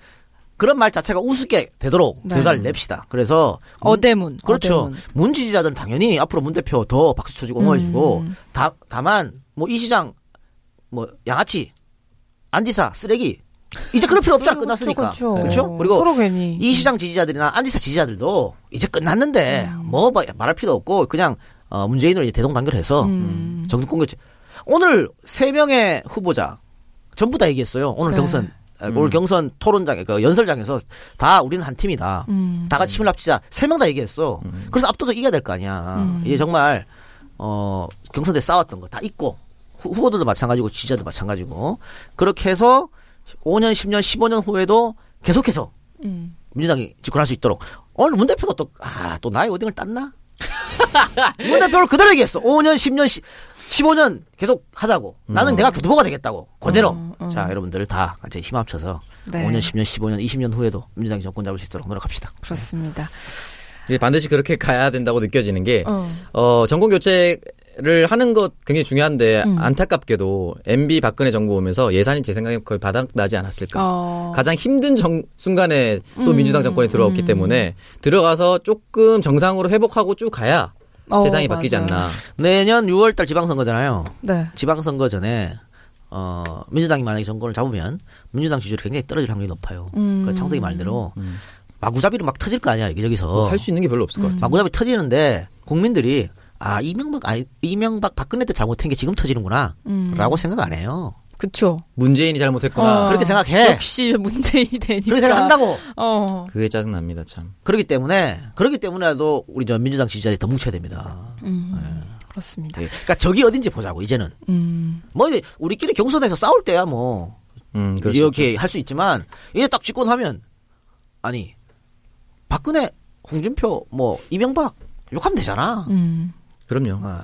그런 말 자체가 우습게 되도록 네. 결과를 냅시다. 그래서 문- 어대문. 그렇죠. 어대문. 문 지지자들은 당연히 앞으로 문 대표 더 박수 쳐주고 응원해주고 음. 다, 다만 뭐 이 시장 뭐 양아치 안지사 쓰레기 이제 그럴 필요 없잖아 끝났으니까 그렇죠. 그렇죠? 그리고 서로 괜히 이 시장 지지자들이나 안지사 지지자들도 이제 끝났는데 음. 뭐뭐 말할 필요 없고 그냥 어, 문재인으로 이제 대동단결해서 음. 정권 교체 오늘 세 명의 후보자 전부 다 얘기했어요 오늘 네. 경선 아, 오늘 경선 토론장에 그 연설장에서 다 우리는 한 팀이다 음. 다 같이 힘을 합치자 세 명 다 얘기했어. 그래서 압도적 이겨야 될 거 아니야. 음. 이게 정말 어 경선 때 싸웠던 거 다 있고 후, 후보들도 마찬가지고 지지자도 마찬가지고 그렇게 해서 5년, 10년, 15년 후에도 계속해서 음. 민주당이 집권할 수 있도록 오늘 문 대표도 또 아 또 나의 오딩을 땄나? 문 대표를 그대로 얘기했어. 5년, 10년, 15년 계속 하자고. 나는 내가 교두보가 되겠다고. 그대로. 음, 음. 자, 여러분들 다 같이 힘 합쳐서 네. 5년, 10년, 15년, 20년 후에도 민주당이 정권 잡을 수 있도록 노력합시다. 그렇습니다. 이게 반드시 그렇게 가야 된다고 느껴지는 게, 어. 어, 정권 교체 를 조사를 하는 것 굉장히 중요한데 음. 안타깝게도 MB 박근혜 정부 오면서 예산이 제 생각에 거의 바닥나지 않았을까. 어. 가장 힘든 정- 순간에 또 음, 민주당 정권이 들어왔기 음. 때문에 들어가서 조금 정상으로 회복하고 쭉 가야 어, 세상이 바뀌지 맞아요. 않나. 내년 6월달 지방선거잖아요. 네. 지방선거 전에 어 민주당이 만약에 정권을 잡으면 민주당 지지율이 굉장히 떨어질 확률이 높아요. 음. 그 창석이 말대로 마구잡이로 막 터질 거 아니야 여기저기서 뭐 할수 있는 게 별로 없을 것 같아요. 마구잡이 터지는데 국민들이 아 이명박 아니 이명박 박근혜 때 잘못한 게 지금 터지는구나라고 음. 생각 안 해요. 그쵸. 문재인이 잘못했구나. 어. 그렇게 생각해. 역시 문재인이 되니까. 그렇게 생각한다고. 어. 그게 짜증납니다, 참. 그렇기 때문에 그렇기 때문에라도 우리 저 민주당 지지자들이 더 뭉쳐야 됩니다. 음. 그렇습니다. 예. 그러니까 적이 어딘지 보자고 이제는 음. 뭐 이제 우리끼리 경선에서 싸울 때야 뭐 음, 그렇죠. 이렇게 할 수 있지만 이제 딱 집권하면 아니 박근혜, 홍준표, 뭐 이명박 욕하면 되잖아. 음. 그럼요. 어.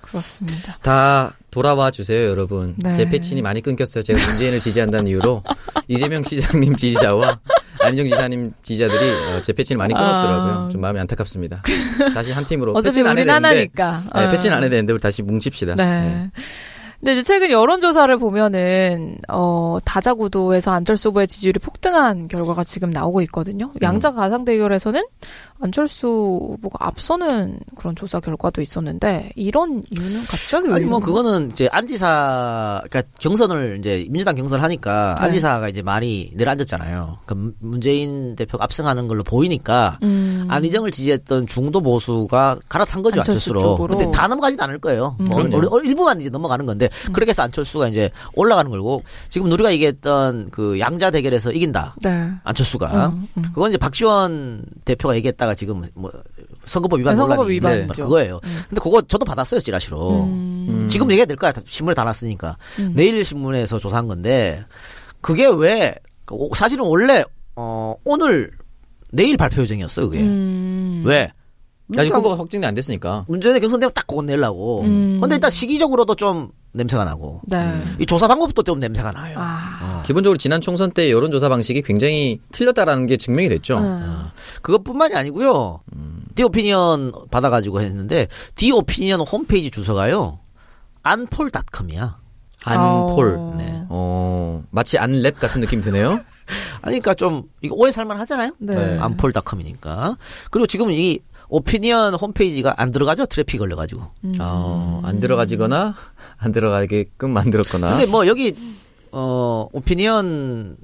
그렇습니다. 다 돌아와 주세요, 여러분. 네. 제 패친이 많이 끊겼어요. 제가 문재인을 지지한다는 이유로 이재명 시장님 지지자와 안희정 지사님 지지자들이 어, 제 패친을 많이 끊었더라고요. 아. 좀 마음이 안타깝습니다. 다시 한 팀으로 어차피 패치는 안 우린 해야 되는데 하나니까. 네, 어. 패치는 안 해야 되는데 우리 다시 뭉칩시다. 네. 근데 이제 최근 여론조사를 보면은, 어, 다자구도에서 안철수 후보의 지지율이 폭등한 결과가 지금 나오고 있거든요. 음. 양자 가상 대결에서는 안철수 후보가 앞서는 그런 조사 결과도 있었는데, 이런 이유는 갑자기 왜 아니 뭐 그거는 이제 안지사 그러니까 경선을 이제 민주당 경선을 하니까 네. 안지사가 이제 많이 내려앉았잖아요. 그 문재인 대표가 압승하는 걸로 보이니까 음. 안희정을 지지했던 중도 보수가 갈아탄 거죠 안철수 안철수로. 쪽으로. 근데 다 넘어가진 않을 거예요. 음. 뭐 그럼요. 어리- 일부만 이제 넘어가는 건데 그렇게 해서 안철수가 이제 올라가는 걸고 지금 우리가 얘기했던 그 양자 대결에서 이긴다 네. 안철수가 음, 음. 그건 이제 박지원 대표가 얘기했다가 지금 뭐 선거법 위반 네, 선거법. 있는 그거예요. 근데 그거 저도 받았어요 찌라시로. 음. 음. 지금 얘기해야 될 거야. 다 신문에 다 났으니까. 음. 내일 신문에서 조사한 건데 그게 왜그 오- 사실은 원래 어 오늘 내일 발표 예정이었어 그게. 음. 왜? 아직 후보가 확정이 안 됐으니까. 문재인의 경선되면 딱 그건 내려고. 음. 근데 일단 시기적으로도 좀 냄새가 나고. 네. 이 조사 방법도 좀 냄새가 나요. 아. 기본적으로 지난 총선 때 여론조사 방식이 굉장히 틀렸다라는 게 증명이 됐죠. 음. 그것뿐만이 아니고요. 디오피니언 받아가지고 했는데 디오피니언 홈페이지 주소가요. 안폴닷컴이야. 안폴. 어. 네. 어, 마치 안랩 같은 느낌 드네요. 아니, 그러니까 좀 이거 오해 살만 하잖아요. 네. 네. 안폴닷컴이니까. 그리고 지금 이 오피니언 홈페이지가 안 들어가죠. 트래픽 걸려가지고. 음. 어, 안 들어가지거나 안 들어가게끔 만들었거나. 근데 뭐 여기 어 오피니언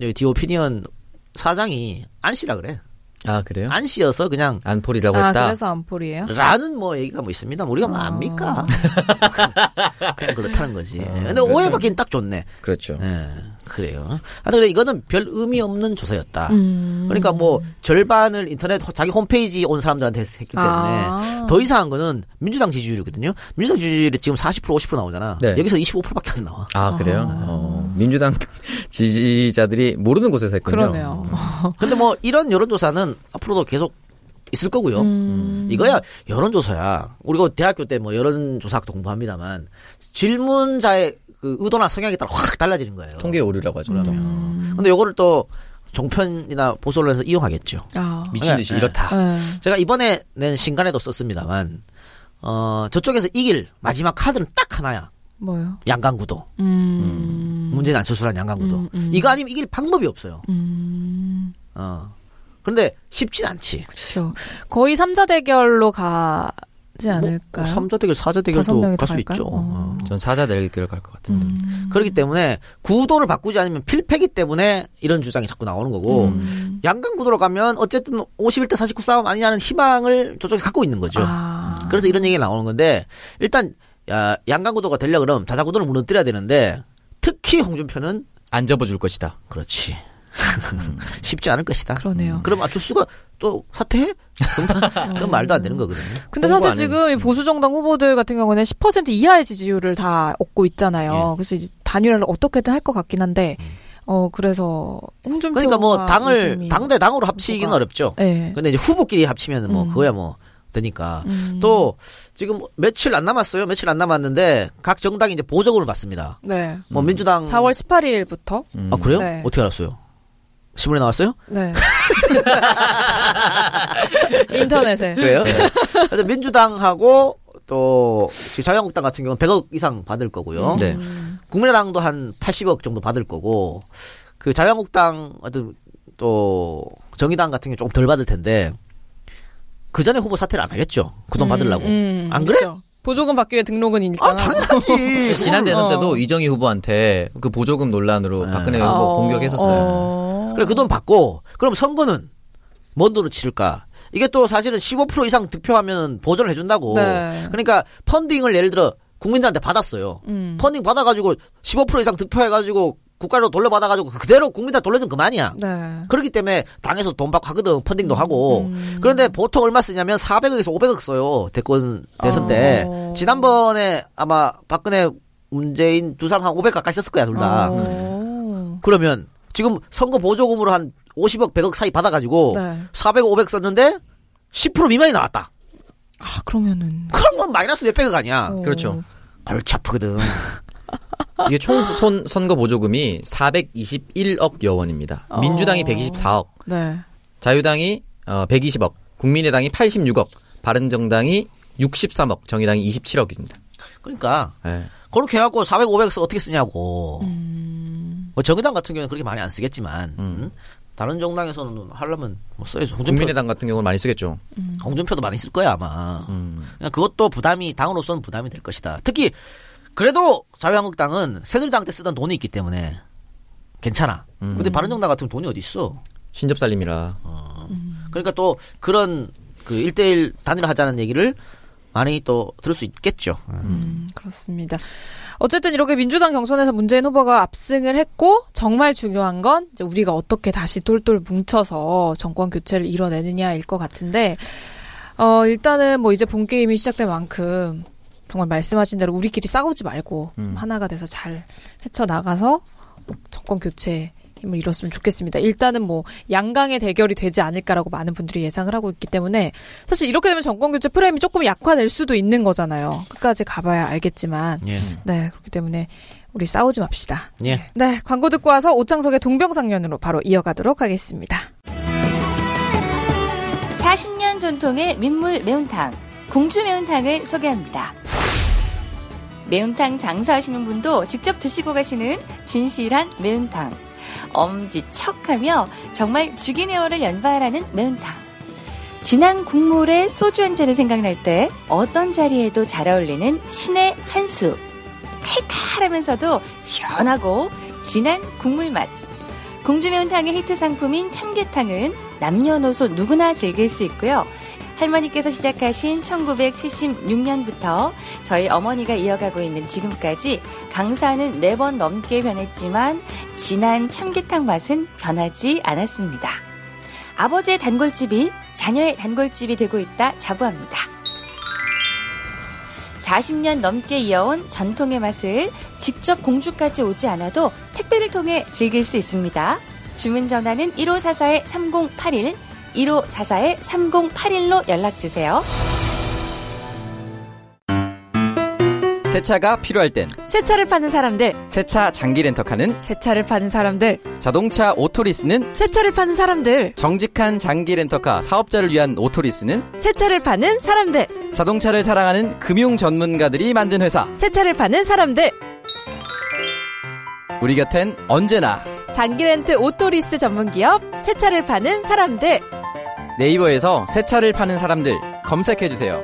여기 디오피니언 사장이 안 씨라 그래. 아 그래요? 안 씨여서 그냥 안폴이라고 아, 했다. 그래서 안폴이에요? 라는 뭐 얘기가 뭐 있습니다. 우리가 뭐 아. 압니까? 그냥 그렇다는 거지. 아, 근데 오해받기는 딱 좋네. 그렇죠. 예, 그래요. 하여튼 그래 이거는 별 의미 없는 조사였다. 음. 그러니까 뭐 절반을 인터넷 호- 자기 홈페이지 온 사람들한테 했기 때문에 아. 더 이상한 거는 민주당 지지율이거든요. 민주당 지지율이 지금 40% 50% 나오잖아. 네. 여기서 25%밖에 안 나와. 아 그래요? 어, 민주당 지지자들이 모르는 곳에서 했군요. 그러네요. 근데 뭐 이런 여론조사는 앞으로도 계속 있을 거고요. 음. 이거야 여론조사야. 우리가 대학교 때 뭐 여론조사학도 공부합니다만 질문자의 그 의도나 성향에 따라 확 달라지는 거예요. 통계 오류라고 하죠. 음. 근데 요거를 또 종편이나 보수 언론에서 이용하겠죠. 아. 미친 듯이 네. 이렇다. 네. 제가 이번에 낸 신간에도 썼습니다만 어 저쪽에서 이길 마지막 카드는 딱 하나야. 뭐요? 양강구도. 음. 문재인 안철수란 양강구도. 음, 음. 이거 아니면 이길 방법이 없어요. 음. 어. 그런데 쉽진 않지. 그렇죠. 거의 3자 대결로 가지 않을까요? 뭐, 3자 대결, 4자 다섯 대결도 갈 수? 있죠. 어. 전 사자 대결 갈것 같은데. 음. 그렇기 때문에 구도를 바꾸지 않으면 필패기 때문에 이런 주장이 자꾸 나오는 거고 음. 양강 구도로 가면 어쨌든 51대 49 싸움 아니냐는 희망을 저쪽에 갖고 있는 거죠. 아. 그래서 이런 얘기가 나오는 건데 일단 야, 양강 구도가 되려 그러면 다자 구도를 무너뜨려야 되는데 특히 홍준표는 안 접어줄 것이다. 그렇지. 쉽지 않을 것이다. 그러네요. 그럼 안철수가 또 사퇴해? 그럼, 그럼 말도 안 되는 거거든요. 근데 사실 안 지금 이 보수 정당 후보들 같은 경우는 10% 이하의 지지율을 다 얻고 있잖아요. 예. 그래서 이제 단일화를 어떻게든 할 것 같긴 한데, 어 그래서 홍준표 그러니까 뭐 당을 당대 당으로 합치기는 어렵죠. 네. 근데 이제 후보끼리 합치면 뭐 음. 그거야 뭐 되니까. 음. 또 지금 며칠 안 남았어요. 며칠 안 남았는데 각 정당이 이제 보적으로 받습니다. 네. 뭐 민주당 4월 18일부터 음. 아 그래요? 네. 어떻게 알았어요? 신문에 나왔어요? 네. 인터넷에 그래요? 그래서 민주당하고 또 자유한국당 같은 경우는 100억 이상 받을 거고요. 네. 국민의당도 한 80억 정도 받을 거고 그 자유한국당 어떤 또 정의당 같은 경우 조금 덜 받을 텐데 그 전에 후보 사퇴를 안 하겠죠. 그 돈 받으려고. 음, 안 그래? 그렇죠. 보조금 받기 위해 등록은 일단 아. 당연하지. 지난 대선 어. 때도 이정희 후보한테 그 보조금 논란으로 네. 박근혜 후보 어, 공격했었어요. 어. 그래 그 돈 받고 그럼 선거는 뭔 돈으로 치를까? 이게 또 사실은 15% 이상 득표하면 보전을 해준다고. 네. 그러니까 펀딩을 예를 들어 국민들한테 받았어요. 음. 펀딩 받아가지고 15% 이상 득표해가지고 국가로 돌려받아가지고 그대로 국민들 돌려주면 그만이야. 네. 그렇기 때문에 당에서 돈 받고 하거든 펀딩도 하고 음. 그런데 보통 얼마 쓰냐면 400억에서 500억 써요 대권 대선 때 어. 지난번에 아마 박근혜 문재인 두 사람 한 500 가까이 썼을 거야 둘 다 어. 그러면 지금 선거 보조금으로 한 50억 100억 사이 받아가지고 네. 400, 500 썼는데 10% 미만이 나왔다 아 그러면은 그럼 건 마이너스 몇백억 아니야 어. 그렇죠. 골치 아프거든 이게 총 손, 선거 보조금이 421억 여 원입니다. 어. 민주당이 124억, 네. 자유당이 어, 120억, 국민의당이 86억, 바른정당이 63억, 정의당이 27억입니다. 그러니까 예. 그렇게 해갖고 400, 500써 어떻게 쓰냐고 음. 뭐 정의당 같은 경우는 그렇게 많이 안 쓰겠지만 음. 음? 다른 정당에서는 하려면 뭐 써야죠. 홍준표, 국민의당 같은 경우는 많이 쓰겠죠. 홍준표도 많이 쓸 거야 아마. 음. 그냥 그것도 부담이 당으로서는 부담이 될 것이다. 특히 그래도 자유한국당은 새누리당 때 쓰던 돈이 있기 때문에 괜찮아. 음. 근데 바른정당 같은 돈이 어디 있어? 신접살림이라. 그러니까 또 그런 그 1대1 단일화 하자는 얘기를 많이 또 들을 수 있겠죠. 음, 그렇습니다. 어쨌든 이렇게 민주당 경선에서 문재인 후보가 압승을 했고 정말 중요한 건 이제 우리가 어떻게 다시 똘똘 뭉쳐서 정권 교체를 이뤄내느냐일 것 같은데 어 일단은 뭐 이제 본 게임이 시작된 만큼 정말 말씀하신 대로 우리끼리 싸우지 말고 음. 하나가 돼서 잘 헤쳐 나가서 정권 교체 힘을 이뤘으면 좋겠습니다. 일단은 뭐 양강의 대결이 되지 않을까라고 많은 분들이 예상을 하고 있기 때문에 사실 이렇게 되면 정권 교체 프레임이 조금 약화될 수도 있는 거잖아요. 끝까지 가봐야 알겠지만 예. 네 그렇기 때문에 우리 싸우지 맙시다. 예. 네 광고 듣고 와서 오창석의 동병상련으로 바로 이어가도록 하겠습니다. 40년 전통의 민물 매운탕, 공주 매운탕을 소개합니다. 매운탕 장사하시는 분도 직접 드시고 가시는 진실한 매운탕. 엄지척 하며 정말 죽이네어를 연발하는 매운탕. 진한 국물에 소주 한 잔이 생각날 때 어떤 자리에도 잘 어울리는 신의 한 수. 칼칼하면서도 시원하고 진한 국물 맛. 공주 매운탕의 히트 상품인 참게탕은 남녀노소 누구나 즐길 수 있고요. 할머니께서 시작하신 1976년부터 저희 어머니가 이어가고 있는 지금까지 강사는 네번 넘게 변했지만 진한 참게탕 맛은 변하지 않았습니다. 아버지의 단골집이 자녀의 단골집이 되고 있다 자부합니다. 40년 넘게 이어온 전통의 맛을 직접 공주까지 오지 않아도 택배를 통해 즐길 수 있습니다. 주문 전화는 1544-3081, 1544-3081로 연락주세요. 세차가 필요할 땐 새 차를 파는 사람들, 세차 장기 렌터카는 새 차를 파는 사람들, 자동차 오토리스는 새 차를 파는 사람들, 정직한 장기 렌터카 사업자를 위한 오토리스는 새 차를 파는 사람들, 자동차를 사랑하는 금융 전문가들이 만든 회사 새 차를 파는 사람들. 우리 곁엔 언제나 장기 렌트 오토리스 전문 기업 새 차를 파는 사람들. 네이버에서 새 차를 파는 사람들 검색해 주세요.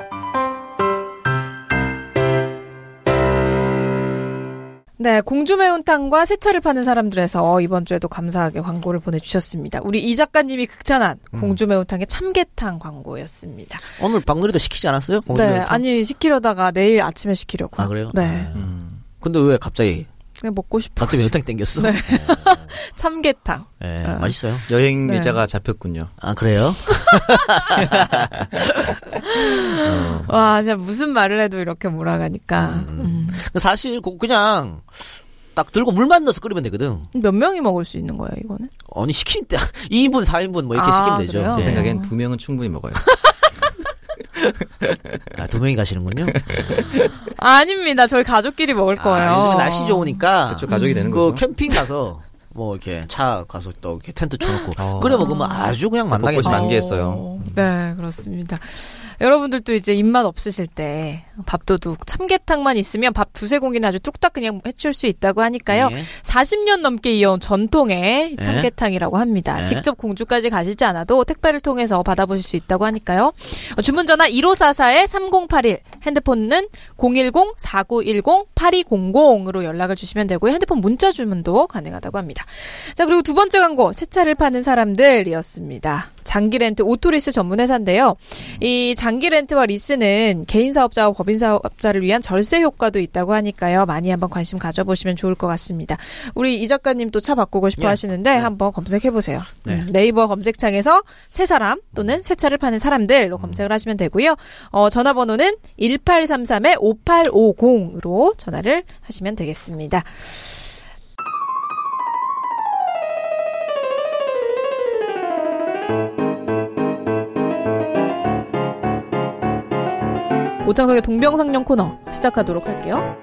네, 공주 매운탕과 새 차를 파는 사람들에서 이번 주에도 감사하게 광고를 보내주셨습니다. 우리 이 작가님이 극찬한 음. 공주 매운탕의 참게탕 광고였습니다. 오늘 박누리도 시키지 않았어요? 공주 네, 매운탕? 아니 시키려다가 내일 아침에 시키려고. 아 그래요? 네, 아. 근데 왜 갑자기 그냥 먹고 싶어. 갑자기 매운탕 땡겼어? 네. 참게탕. 예, 어. 맛있어요. 여행 네. 비자가 잡혔군요. 아 그래요? 와, 진짜 무슨 말을 해도 이렇게 몰아가니까. 음. 사실 그- 그냥 딱 들고 물만 넣어서 끓이면 되거든. 몇 명이 먹을 수 있는 거예요, 이거는? 아니 시킨 때 2인분, 4인분 뭐 이렇게 아, 시키면 되죠. 그래요? 제 예. 생각엔 두 명은 충분히 먹어요. 아, 두 명이 가시는군요. 아닙니다. 저희 가족끼리 먹을 거예요. 아, 요즘에 날씨 좋으니까 그렇죠 가족이 되는 그 거죠. 캠핑 가서 뭐 이렇게 차 가서 또 이렇게 텐트 쳐놓고 어. 끓여 먹으면 아주 그냥 만나게 벚꽃이 돼. 만개- 만개했어요. 네, 그렇습니다. 여러분들도 이제 입맛 없으실 때 밥도둑 참깨탕만 있으면 밥 두세 공기는 아주 뚝딱 그냥 해칠 수 있다고 하니까요. 예. 40년 넘게 이어온 전통의 네. 참깨탕이라고 합니다. 네. 직접 공주까지 가시지 않아도 택배를 통해서 받아보실 수 있다고 하니까요. 어, 주문 전화 1544-3081, 핸드폰은 010-4910-8200으로 연락을 주시면 되고요. 핸드폰 문자 주문도 가능하다고 합니다. 자, 그리고 두 번째 광고, 새 차를 파는 사람들이었습니다. 장기 렌트 오토리스 전문 회사인데요. 이 장기 렌트와 리스는 개인 사업자와 법인 사업자를 위한 절세 효과도 있다고 하니까요. 많이 한번 관심 가져보시면 좋을 것 같습니다. 우리 이 작가님 또 차 바꾸고 싶어 예. 하시는데 한번 검색해 보세요. 네. 음, 네이버 검색창에서 새 사람 또는 새 차를 파는 사람들로 검색을 하시면 되고요. 어, 전화번호는 1833-5850으로 전화를 하시면 되겠습니다. 오창석의 동병상련 코너 시작하도록 할게요.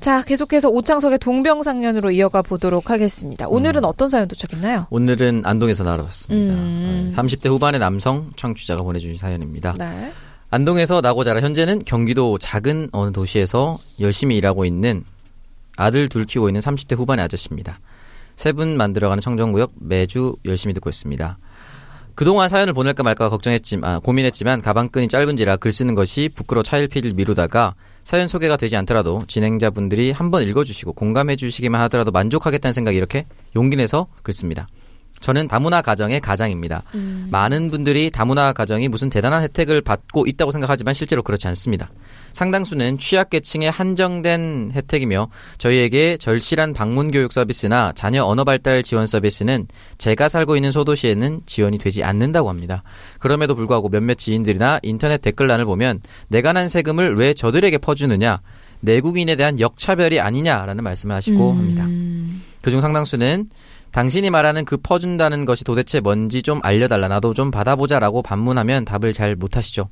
자, 계속해서 오창석의 동병상련으로 이어가 보도록 하겠습니다. 오늘은 어떤 사연 도착했나요? 오늘은 안동에서 나와봤습니다. 음. 30대 후반의 남성 청취자가 보내주신 사연입니다. 네. 안동에서 나고 자라 현재는 경기도 작은 어느 도시에서 열심히 일하고 있는 아들 둘 키우고 있는 30대 후반의 아저씨입니다. 세 분 만들어가는 청정구역 매주 열심히 듣고 있습니다. 그동안 사연을 보낼까 말까 걱정했지만 아, 고민했지만 가방끈이 짧은지라 글 쓰는 것이 부끄러 차일피일 미루다가 사연 소개가 되지 않더라도 진행자분들이 한번 읽어주시고 공감해 주시기만 하더라도 만족하겠다는 생각이 이렇게 용기 내서 글 씁니다. 저는 다문화 가정의 가장입니다. 많은 분들이 다문화 가정이 무슨 대단한 혜택을 받고 있다고 생각하지만 실제로 그렇지 않습니다. 상당수는 취약계층의 한정된 혜택이며 저희에게 절실한 방문 교육 서비스나 자녀 언어 발달 지원 서비스는 제가 살고 있는 소도시에는 지원이 되지 않는다고 합니다. 그럼에도 불구하고 몇몇 지인들이나 인터넷 댓글란을 보면 내가 난 세금을 왜 저들에게 퍼주느냐 내국인에 대한 역차별이 아니냐라는 말씀을 하시고 합니다. 그중 상당수는 당신이 말하는 그 퍼준다는 것이 도대체 뭔지 좀 알려달라 나도 좀 받아보자라고 반문하면 답을 잘 못하시죠.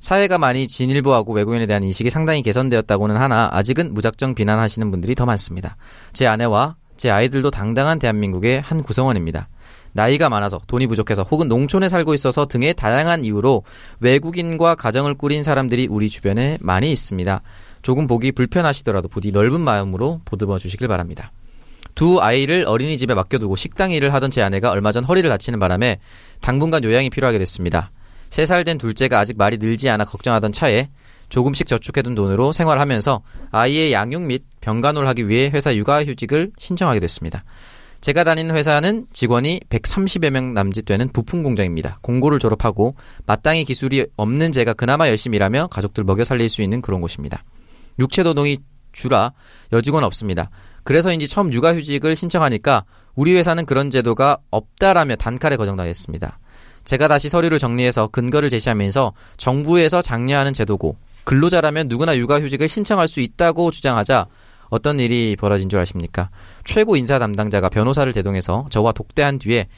사회가 많이 진일보하고 외국인에 대한 인식이 상당히 개선되었다고는 하나 아직은 무작정 비난하시는 분들이 더 많습니다. 제 아내와 제 아이들도 당당한 대한민국의 한 구성원입니다. 나이가 많아서 돈이 부족해서 혹은 농촌에 살고 있어서 등의 다양한 이유로 외국인과 가정을 꾸린 사람들이 우리 주변에 많이 있습니다. 조금 보기 불편하시더라도 부디 넓은 마음으로 보듬어 주시길 바랍니다. 두 아이를 어린이집에 맡겨두고 식당 일을 하던 제 아내가 얼마 전 허리를 다치는 바람에 당분간 요양이 필요하게 됐습니다. 세살된 둘째가 아직 말이 늘지 않아 걱정하던 차에 조금씩 저축해둔 돈으로 생활하면서 아이의 양육 및 병간호를 하기 위해 회사 육아휴직을 신청하게 됐습니다. 제가 다니는 회사는 직원이 130여 명 남짓 되는 부품 공장입니다. 공고를 졸업하고 마땅히 기술이 없는 제가 그나마 열심히 일하며 가족들 먹여 살릴 수 있는 그런 곳입니다. 육체 노동이 주라 여직원 없습니다. 그래서인지 처음 육아휴직을 신청하니까 우리 회사는 그런 제도가 없다라며 단칼에 거정당했습니다. 제가 다시 서류를 정리해서 근거를 제시하면서 정부에서 장려하는 제도고 근로자라면 누구나 육아휴직을 신청할 수 있다고 주장하자 어떤 일이 벌어진 줄 아십니까? 최고 인사 담당자가 변호사를 대동해서 저와 독대한 뒤에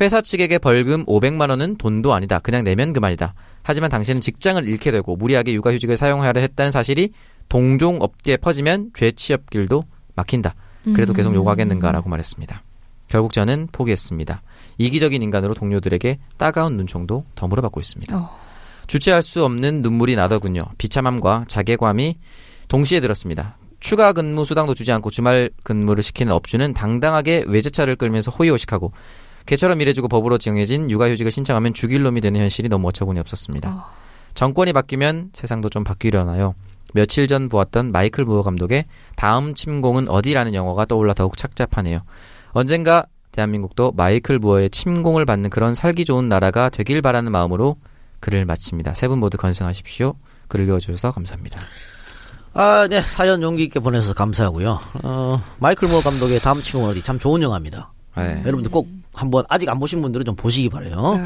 회사 측에게 벌금 500만 원은 돈도 아니다. 그냥 내면 그만이다. 하지만 당신은 직장을 잃게 되고 무리하게 육아휴직을 사용하려 했다는 사실이 동종 업계에 퍼지면 죄 취업길도 막힌다. 그래도 계속 요구하겠는가라고 말했습니다. 결국 저는 포기했습니다. 이기적인 인간으로 동료들에게 따가운 눈총도 덤으로 받고 있습니다. 어. 주체할 수 없는 눈물이 나더군요. 비참함과 자괴감이 동시에 들었습니다. 추가 근무 수당도 주지 않고 주말 근무를 시키는 업주는 당당하게 외제차를 끌면서 호의호식하고 개처럼 일해주고 법으로 정해진 육아휴직을 신청하면 죽일 놈이 되는 현실이 너무 어처구니 없었습니다. 정권이 바뀌면 세상도 좀 바뀌려나요? 며칠 전 보았던 마이클 무어 감독의 다음 침공은 어디라는 영화가 떠올라 더욱 착잡하네요. 언젠가 대한민국도 마이클 무어의 침공을 받는 그런 살기 좋은 나라가 되길 바라는 마음으로 글을 마칩니다. 세 분 모두 건승하십시오. 글을 읽어주셔서 감사합니다. 아, 네. 사연 용기 있게 보내셔서 감사하고요. 어, 마이클 모어 감독의 다음 친구는 어디 참 좋은 영화입니다. 네. 여러분들 꼭 한번 아직 안 보신 분들은 좀 보시기 바래요. 네.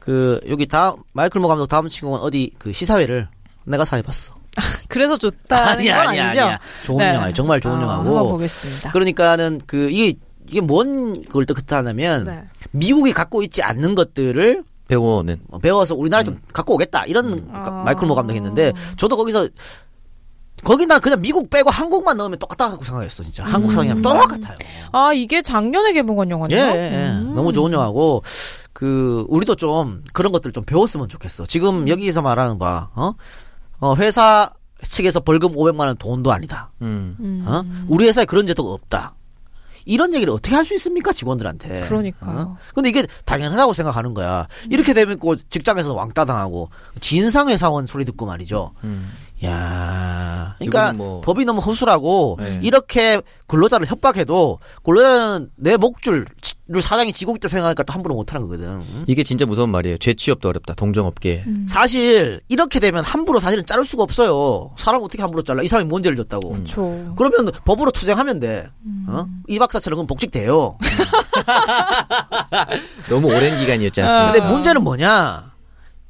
그 여기 다음 마이클 모어 감독 다음 친구는 어디 그 시사회를 내가 사회 봤어. 그래서 좋다는 건 아니죠. 좋은 네. 영화예요. 정말 좋은 아, 영화고. 한번 보겠습니다. 그러니까,는 그 이게 이게 뭔 그걸 뜻하냐면 네. 미국이 갖고 있지 않는 것들을 배우는 배워서 우리나라에 좀 갖고 오겠다 이런 가- 마이클 모 감독이 했는데 저도 거기서 거기 나 그냥 미국 빼고 한국만 넣으면 똑같다고 생각했어 진짜 한국 상이랑 똑같아요. 아 이게 작년에 개봉한 영화네요. 예, 예, 예. 음. 너무 좋은 영화고 그 우리도 좀 그런 것들 좀 배웠으면 좋겠어. 지금 여기서 말하는 바 어? 어 회사 측에서 벌금 500만 원 돈도 아니다. 음. 어? 우리 회사에 그런 제도가 없다. 이런 얘기를 어떻게 할 수 있습니까 직원들한테? 그러니까요. 어? 근데 이게 당연하다고 생각하는 거야. 이렇게 되면 그 직장에서 왕따 당하고 진상 회사원 소리 듣고 말이죠. 음. 야, 그러니까 뭐- 법이 너무 허술하고 네. 이렇게 근로자를 협박해도 근로자는 내 목줄을 사장이 지고 있다 생각하니까 또 함부로 못하는 거거든. 응? 이게 진짜 무서운 말이에요. 재취업도 어렵다. 동정업계. 사실 이렇게 되면 함부로 사실은 자를 수가 없어요. 사람 어떻게 함부로 잘라? 이 사람이 뭔 죄를 졌다고. 그렇죠. 그러면 법으로 투쟁하면 돼. 어? 이 박사처럼 그럼 복직돼요. 너무 오랜 기간이었지 않습니까? 근데 문제는 뭐냐?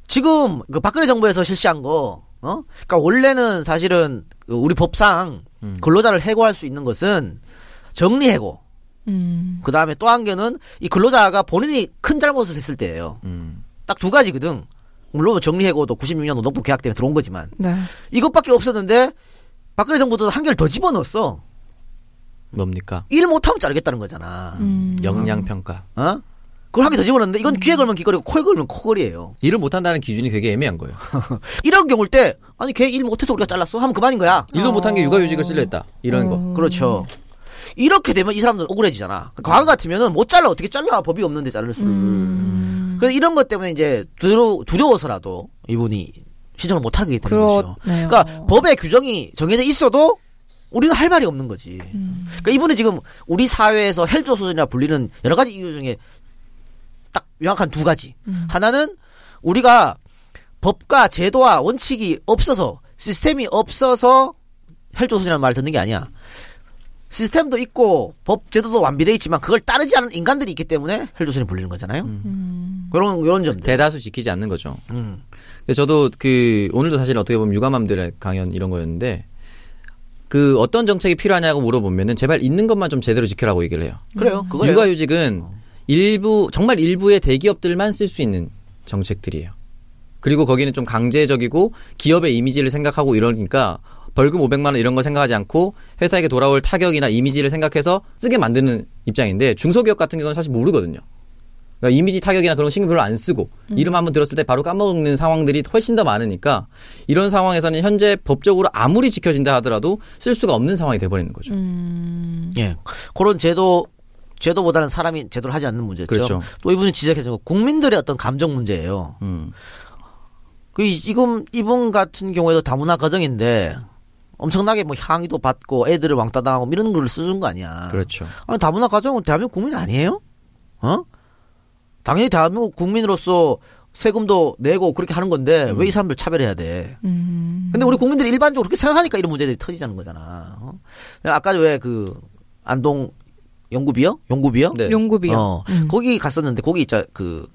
지금 그 박근혜 정부에서 실시한 거, 어? 그러니까 원래는 사실은 그 우리 법상 음. 근로자를 해고할 수 있는 것은 정리 해고. 음. 그 다음에 또 한 개는 이 근로자가 본인이 큰 잘못을 했을 때예요. 음. 딱두 가지거든. 물론 정리 해고도 96년 노동법 계약 때문에 들어온 거지만 네. 이것밖에 없었는데 박근혜 정부도 한 개를 더 집어넣었어. 뭡니까? 일 못하면 자르겠다는 거잖아. 음. 역량평가. 어? 그걸 한 개 더 집어넣는데 이건 귀에 걸면 귀걸이고 코에 걸면 코걸이에요. 일을 못한다는 기준이 되게 애매한 거예요. 이런 경우일 때 아니 걔 일 못해서 우리가 잘랐어 하면 그만인 거야. 일도 못한 게 육아휴직을 실려했다. 이런 거. 그렇죠. 이렇게 되면 이 사람들 억울해지잖아. 과거 같으면은 못 잘라 어떻게 잘라 법이 없는데 자를 수를. 그래서 이런 것 때문에 이제 두려, 두려워서라도 이분이 신청을 못 하게 되는 거죠. 그렇네요. 그러니까 법의 규정이 정해져 있어도 우리는 할 말이 없는 거지. 그러니까 이분이 지금 우리 사회에서 헬조선이라 불리는 여러 가지 이유 중에 딱 명확한 두 가지. 하나는 우리가 법과 제도와 원칙이 없어서 시스템이 없어서 헬조선이라는 말을 듣는 게 아니야. 시스템도 있고 법 제도도 완비돼 있지만 그걸 따르지 않은 인간들이 있기 때문에 헬조선이 불리는 거잖아요. 그런 이런 점들. 대다수 지키지 않는 거죠. 음. 근데 저도 그 오늘도 사실 어떻게 보면 육아맘들의 강연 이런 거였는데 그 어떤 정책이 필요하냐고 물어보면은 제발 있는 것만 좀 제대로 지켜라고 얘기를 해요. 그래요. 그거예요. 육아휴직은 일부 정말 일부의 대기업들만 쓸 수 있는 정책들이에요. 그리고 거기는 좀 강제적이고 기업의 이미지를 생각하고 이러니까 벌금 500만 원 이런 거 생각하지 않고 회사에게 돌아올 타격이나 이미지를 생각해서 쓰게 만드는 입장인데 중소기업 같은 경우는 사실 모르거든요. 그러니까 이미지 타격이나 그런 거 신경 별로 안 쓰고 이름 한번 들었을 때 바로 까먹는 상황들이 훨씬 더 많으니까 이런 상황에서는 현재 법적으로 아무리 지켜진다 하더라도 쓸 수가 없는 상황이 돼버리는 거죠. 예. 그런 제도 제도보다는 사람이 제도를 하지 않는 문제죠. 그렇죠. 또 이분이 지적해준 거 국민들의 어떤 감정 문제예요. 음. 그 이- 지금 이분 같은 경우에도 다문화 가정인데 엄청나게 뭐 향의도 받고 애들을 왕따 당하고 이런 걸 써준 거 아니야. 그렇죠. 아니 다문화 가정은 대한민국 국민 아니에요? 어? 당연히 대한민국 국민으로서 세금도 내고 그렇게 하는 건데 왜이 사람들 차별해야 돼? 음. 근데 우리 국민들이 일반적으로 그렇게 생각하니까 이런 문제들이 터지자는 거잖아. 어? 아까 왜 그 안동 연구비요? 연구비요? 네. 용급이요. 어, 거기 갔었는데 거기 있자 그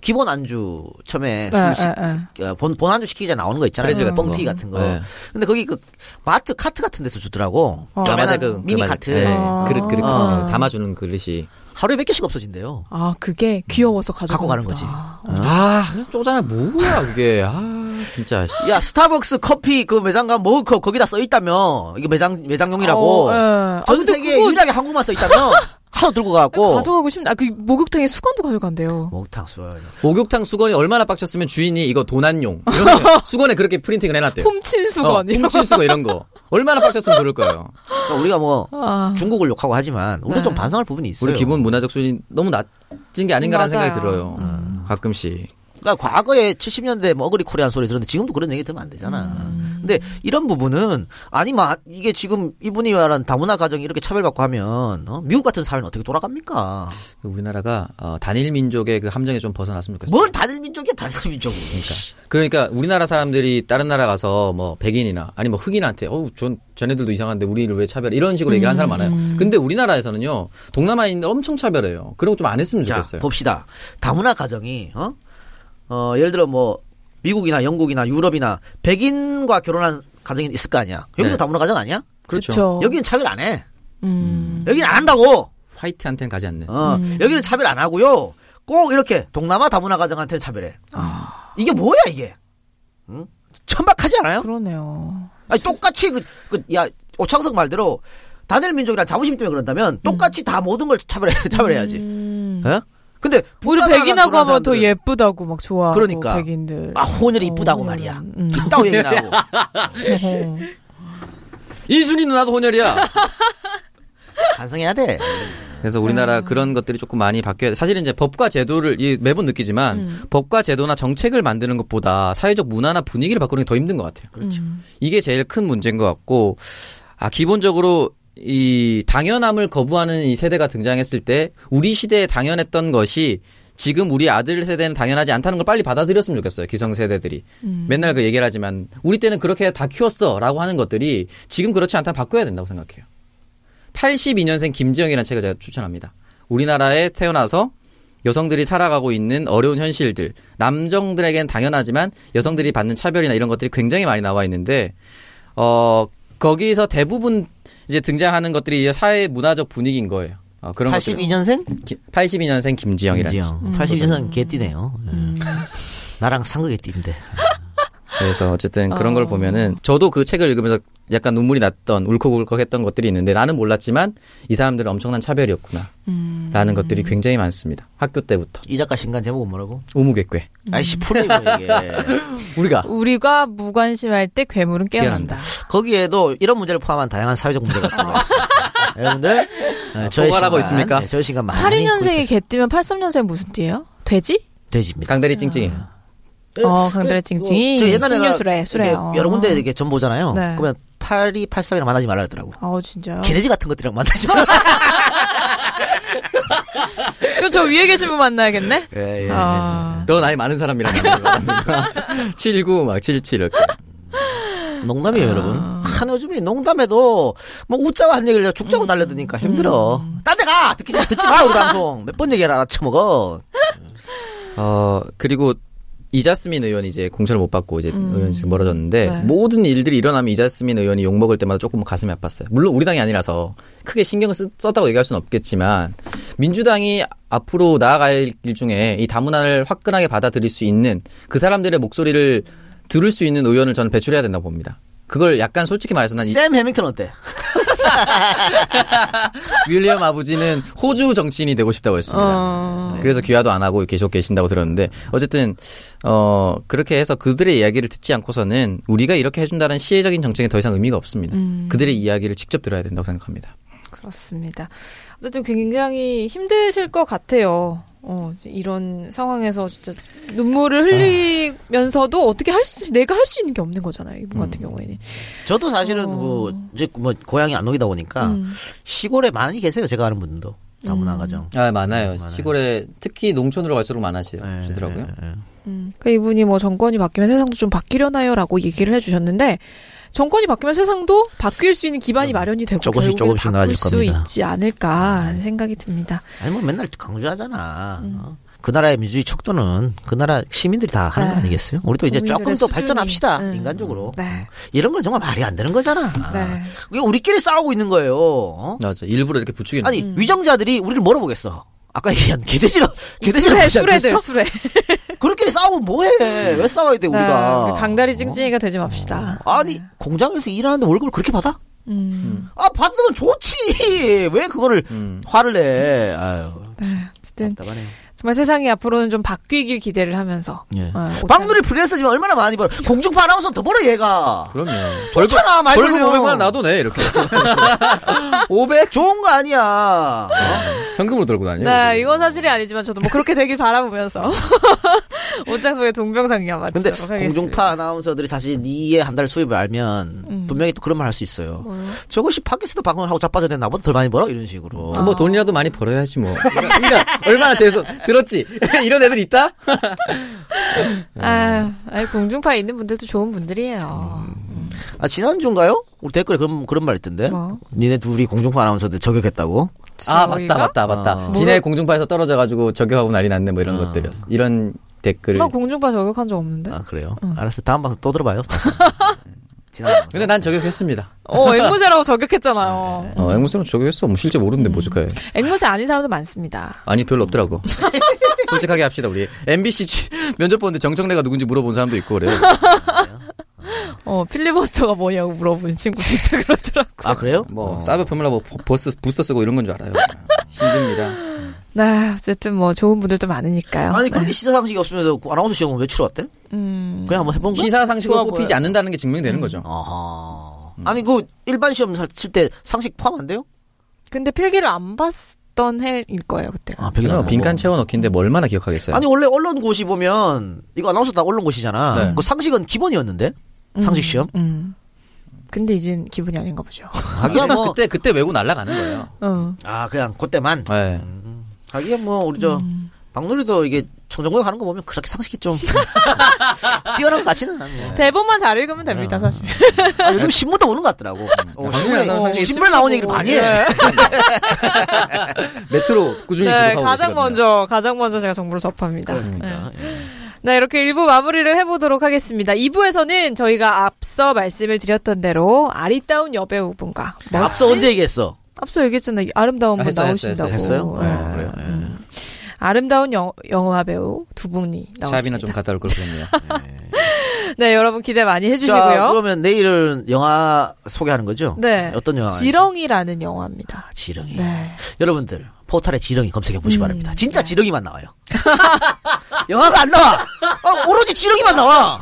기본 안주 처음에 네, 술 시- 네, 네. 어, 본, 본 안주 시키기 전에 나오는 거 있잖아요. 같은 뻥튀기 거. 같은 거. 네. 근데 거기 그 마트 카트 같은 데서 주더라고. 어. 아, 맞아, 그, 미니 그 맞- 카트. 네. 아. 그릇, 그릇, 어. 네, 담아주는 그릇이. 하루에 몇 개씩 없어진대요. 아, 그게 귀여워서 가져가 갖고 가는 거지. 아, 쪼잖아. 뭐야, 그게. 아, 진짜. 씨. 야 스타벅스 커피 그 매장 가면 먹을 거 거기다 써 있다며. 이게 매장 매장용이라고. 어, 예. 아, 전 근데 세계에 그거 유일하게 한국만 써 있다며. 하도 들고 가갖고. 가져가고 싶네. 아, 그 목욕탕에 수건도 가져간대요. 목탕 써. 목욕탕 수건이 얼마나 빡쳤으면 주인이 이거 도난용. 이런 거 수건에 그렇게 프린팅을 해놨대요. 훔친 수건. 이런 훔친 수건 이런 거. 얼마나 빡쳤으면 그럴 거예요. 그러니까 우리가 뭐 아. 중국을 욕하고 하지만 우리도 네. 좀 반성할 부분이 있어요. 우리 기본 문화적 수준이 너무 낮은 게 아닌가라는 맞아요. 생각이 들어요. 가끔씩. 그러니까 과거에 70년대 뭐 어그리 코리안 소리 들었는데 지금도 그런 얘기 들으면 안 되잖아. 근데 이런 부분은 아니 막 이게 지금 이분이 말한 다문화 가정이 이렇게 차별받고 하면 어? 미국 같은 사회는 어떻게 돌아갑니까? 그 우리나라가 어, 단일 민족의 그 함정에 좀 벗어났으면 좋겠어요. 뭘 다들 민족이야 다들 민족이. 그러니까 우리나라 사람들이 다른 나라 가서 뭐 백인이나 아니 뭐 흑인한테 어우 전 전애들도 이상한데 우리를 왜 차별해 이런 식으로 얘기하는 사람 많아요. 근데 우리나라에서는요 동남아인들 엄청 차별해요. 그런 거 좀 안 했으면 자 좋겠어요. 봅시다. 다문화 가정이 어? 어 예를 들어 뭐 미국이나 영국이나 유럽이나 백인과 결혼한 가정이 있을 거 아니야. 여기도 네. 다문화 가정 아니야? 그렇죠. 그쵸. 여기는 차별 안 해. 음. 여기는 안 한다고. 화이트한테는 가지 않는. 어, 여기는 차별 안 하고요. 꼭 이렇게 동남아 다문화 가정한테는 차별해. 이게 뭐야 이게? 응? 천박하지 않아요? 그러네요. 아니 똑같이 그, 그, 야 오창석 말대로 단일 민족이란 자부심 때문에 그런다면 똑같이 다 모든 걸 차별해 차별해야지. 음. 어? 근데 우리 백인하고 하면 더 예쁘다고 막 좋아하고 그러니까. 백인들. 아 혼혈이 어, 이쁘다고 혼혈은. 말이야. 음. 이따고 얘기 나고. 어허. 인순이 누나도 혼혈이야. 반성해야 돼. 그래서 우리나라 음. 그런 것들이 조금 많이 바뀌어야 돼. 사실은 이제 법과 제도를 이 매번 느끼지만 음. 법과 제도나 정책을 만드는 것보다 사회적 문화나 분위기를 바꾸는 게 더 힘든 것 같아요. 그렇죠. 음. 이게 제일 큰 문제인 것 같고 아 기본적으로 이 당연함을 거부하는 이 세대가 등장했을 때 우리 시대에 당연했던 것이 지금 우리 아들 세대는 당연하지 않다는 걸 빨리 받아들였으면 좋겠어요. 기성 세대들이. 음. 맨날 그 얘기를 하지만 우리 때는 그렇게 다 키웠어 라고 하는 것들이 지금 그렇지 않다면 바꿔야 된다고 생각해요. 82년생 김지영이라는 책을 제가 추천합니다. 우리나라에 태어나서 여성들이 살아가고 있는 어려운 현실들, 남성들에겐 당연하지만 여성들이 받는 차별이나 이런 것들이 굉장히 많이 나와 있는데, 어, 거기서 대부분 이제 등장하는 것들이 이제 사회 문화적 분위기인 거예요. 어, 그런 것들. 82년생? 82년생 김지영이라는 책. 김지영. 82년생 개띠네요. 예. 나랑 상극 개띠인데. 그래서 어쨌든 그런 어. 걸 보면은 저도 그 책을 읽으면서 약간 눈물이 났던 울컥울컥했던 것들이 있는데 나는 몰랐지만 이 사람들은 엄청난 차별이었구나. 음. 라는 것들이 굉장히 많습니다. 학교 때부터. 이 작가 신간 제목은 뭐라고? 우무괴괴. 아이씨 풀이 뭐 이게. 우리가 우리가 무관심할 때 괴물은 깨어난다. 거기에도 이런 문제를 포함한 다양한 사회적 문제가 들어가 있습니다. 여러분들 어, 저의 포괄하고 시간, 있습니까? 네, 저의 시간 많이 82년생이 개띠면 83년생 무슨 띠예요? 돼지? 돼지입니다. 강다리 찡찡이에요. 어, 강들의 찡찡이. 저 옛날에 신유 수레, 수레. 이렇게 어. 여러 군데 이렇게 전 보잖아요. 네. 그러면 8283이랑 만나지 말라 그러더라고. 어, 진짜요? 개돼지 같은 것들이랑 만나지 말라. 그럼 저 위에 계신 분 만나야겠네? 예, 예, 아. 너 나이 많은 사람이랑 만나는 79, 막 77 이렇게. 예. 농담이에요, 여러분. 아. 한 요즘에 농담해도 뭐 웃자고 한 얘기를 죽자고 달려드니까 힘들어. 음. 딴데 가! 듣기 좀 듣지 마, 우리 방송. 몇 번 얘기를 알아쳐먹어. 어, 그리고 이자스민 의원이 이제 공천을 못 받고 이제 음. 지금 멀어졌는데 네. 모든 일들이 일어나면 이자스민 의원이 욕 먹을 때마다 조금 가슴이 아팠어요. 물론 우리 당이 아니라서 크게 신경을 쓰, 썼다고 얘기할 수는 없겠지만 민주당이 앞으로 나아갈 길 중에 이 다문화를 화끈하게 받아들일 수 있는 그 사람들의 목소리를 들을 수 있는 의원을 저는 배출해야 된다고 봅니다. 그걸 약간 솔직히 말해서 난 이- 샘 해밍턴 어때? 윌리엄 아버지는 호주 정치인이 되고 싶다고 했습니다. 어. 그래서 귀화도 안 하고 계속 계신다고 들었는데 어쨌든 어 그렇게 해서 그들의 이야기를 듣지 않고서는 우리가 이렇게 해준다는 시혜적인 정책에 더 이상 의미가 없습니다. 음. 그들의 이야기를 직접 들어야 된다고 생각합니다. 그렇습니다. 어쨌든 굉장히 힘드실 것 같아요. 어, 이런 상황에서 진짜 눈물을 흘리면서도 어떻게 할 수, 내가 할 수 있는 게 없는 거잖아요. 이분 같은 경우에는. 저도 사실은 어. 그, 이제 뭐, 고향이 안동이다 보니까 음. 시골에 많이 계세요. 제가 아는 분도. 다문화 가정. 아 많아요. 많아요. 시골에 특히 농촌으로 갈수록 많아지더라고요. 예, 예, 예. 음. 그 이분이 뭐 정권이 바뀌면 세상도 좀 바뀌려나요라고 얘기를 해주셨는데 정권이 바뀌면 세상도 바뀔 수 있는 기반이 마련이 되고 조금씩 조금씩 나아질 수 겁니다. 있지 않을까라는 생각이 듭니다. 아니 뭐 맨날 강조하잖아. 어? 그 나라의 민주주의 척도는 그 나라 시민들이 다 하는 거 네. 아니겠어요? 우리도 이제 조금 더 수준이. 발전합시다. 음. 인간적으로. 네. 이런 건 정말 말이 안 되는 거잖아. 네. 우리끼리 싸우고 있는 거예요. 어? 맞아. 일부러 이렇게 부추기는. 아니 위정자들이 우리를 뭐로 보겠어? 아까 얘기한 개돼지로 개돼지로 수레, 수레들? 수레. 그렇게 싸우면 뭐해? 왜 싸워야 돼 우리가? 네, 우리 강다리 찡찡이가 되지 맙시다. 아니 공장에서 일하는데 월급을 그렇게 받아? 음. 아 받으면 좋지. 왜 그거를 음. 화를 내? 아유 어쨌든 답답하네. 정말 세상이 앞으로는 좀 바뀌길 기대를 하면서 예. 어, 빵누리 프리랜서지만 얼마나 많이 벌어? 공중파 아나운서 더 벌어 얘가. 그럼요. 좋잖아 많이 벌금 벌면. 500만 원 나도 내 이렇게. 500 좋은 거 아니야. 현금으로 들고 다녀. 네, 이건 사실이 아니지만 저도 뭐 그렇게 되길 바라보면서 옷장 속의 동병상련 근데 마치도록 하겠습니다. 공중파 아나운서들이 사실 니의 한 달 수입을 알면 음. 분명히 또 그런 말 할 수 있어요. 뭐요? 저것이 팟캐스트 방송을 하고 자빠져야 나보다 덜 많이 벌어 이런 식으로. 아. 뭐 돈이라도 많이 벌어야지 뭐. 그러니까 얼마나 재수 들었지? 이런 애들 있다? 아, 아니, 공중파에 있는 분들도 좋은 분들이에요. 아 지난주인가요? 우리 댓글에 그런 그런 말 있던데. 뭐? 니네 둘이 공중파 아나운서들 저격했다고. 아? 맞다 맞다 맞다. 어. 진해 공중파에서 떨어져가지고 저격하고 난리 났네 뭐 이런 어. 것들이었어. 이런 댓글. 나 공중파 저격한 적 없는데? 아 그래요? 응. 알았어. 다음 방송 또 들어봐요. 방송. 근데 난 저격했습니다. 어, 앵무새라고 저격했잖아요. 어, 앵무새는 저격했어. 뭐 실제 모르는데 뭐 어떡해. 앵무새 아닌 사람도 많습니다. 아니 별로 없더라고. 솔직하게 합시다 우리. MBC 취- 면접 보는데 정청래가 누군지 물어본 사람도 있고 그래요. 어, 필리버스터가 뭐냐고 물어보는 친구도 있다 그러더라고. 아 그래요? 뭐 어. 사이버 표밀라 뭐 버스 부스터 쓰고 이런 건 줄 알아요. 힘듭니다. 네, 어쨌든 뭐 좋은 분들도 많으니까요. 아니 네. 그렇게 시사 상식이 없으면서 그 아나운서 시험은 왜 치러왔대? 음. 그냥 한번 해본 거야? 시사 상식으로 뽑히지 보여서. 않는다는 게 증명되는 거죠. 아하. 아니 그 일반 시험 칠 때 상식 포함 안 돼요? 근데 필기를 안 봤던 해일 거예요, 그때가. 아, 그냥 안 빈칸 하고. 채워넣기인데 뭐 얼마나 기억하겠어요. 아니 원래 언론고시 보면 이거 아나운서 다 언론고시잖아. 네. 그 상식은 기본이었는데 상식 시험. 음. 근데 이젠 기분이 아닌가 보죠. 하기야 뭐. 그때 그때 외고 날라가는 거예요. 어. 아 그냥 그때만. 네. 하기야 뭐 우리 저 음. 박누리도 이게 청정고에 가는 거 보면 그렇게 상식이 좀 뛰어난 것 같지는 않네. 대본만 잘 읽으면 됩니다, 사실. 아, 요즘 신문도 오는 것 같더라고. 어, 박누리 신문에, 상식이 신문에 나온 얘기를 많이 해. 네. 메트로 꾸준히 네, 구독하고 가장 계시거든요. 먼저, 가장 먼저 제가 정보를 접합니다. 그렇습니다. 네. 네, 이렇게 1부 마무리를 해보도록 하겠습니다. 2부에서는 저희가 앞서 말씀을 드렸던 대로 아리따운 여배우분과 네. 앞서 언제 얘기했어? 앞서 얘기했잖아요. 아름다운 분 했어요, 했어요, 나오신다고. 했어요? 네. 어, 그래요? 음. 아름다운 영, 영화 배우 두 분이 나오십니다. 샵이나 좀 갔다 올 걸 그랬네요. 네, 여러분 기대 많이 자, 해주시고요. 그러면 내일은 영화 소개하는 거죠? 네. 어떤 영화? 지렁이라는 영화입니다. 지렁이. 네. 여러분들 포탈에 지렁이 검색해 보시 기 음, 바랍니다. 진짜 네. 지렁이만 나와요. 영화가 안 나와. 어, 오로지 지렁이만 나와.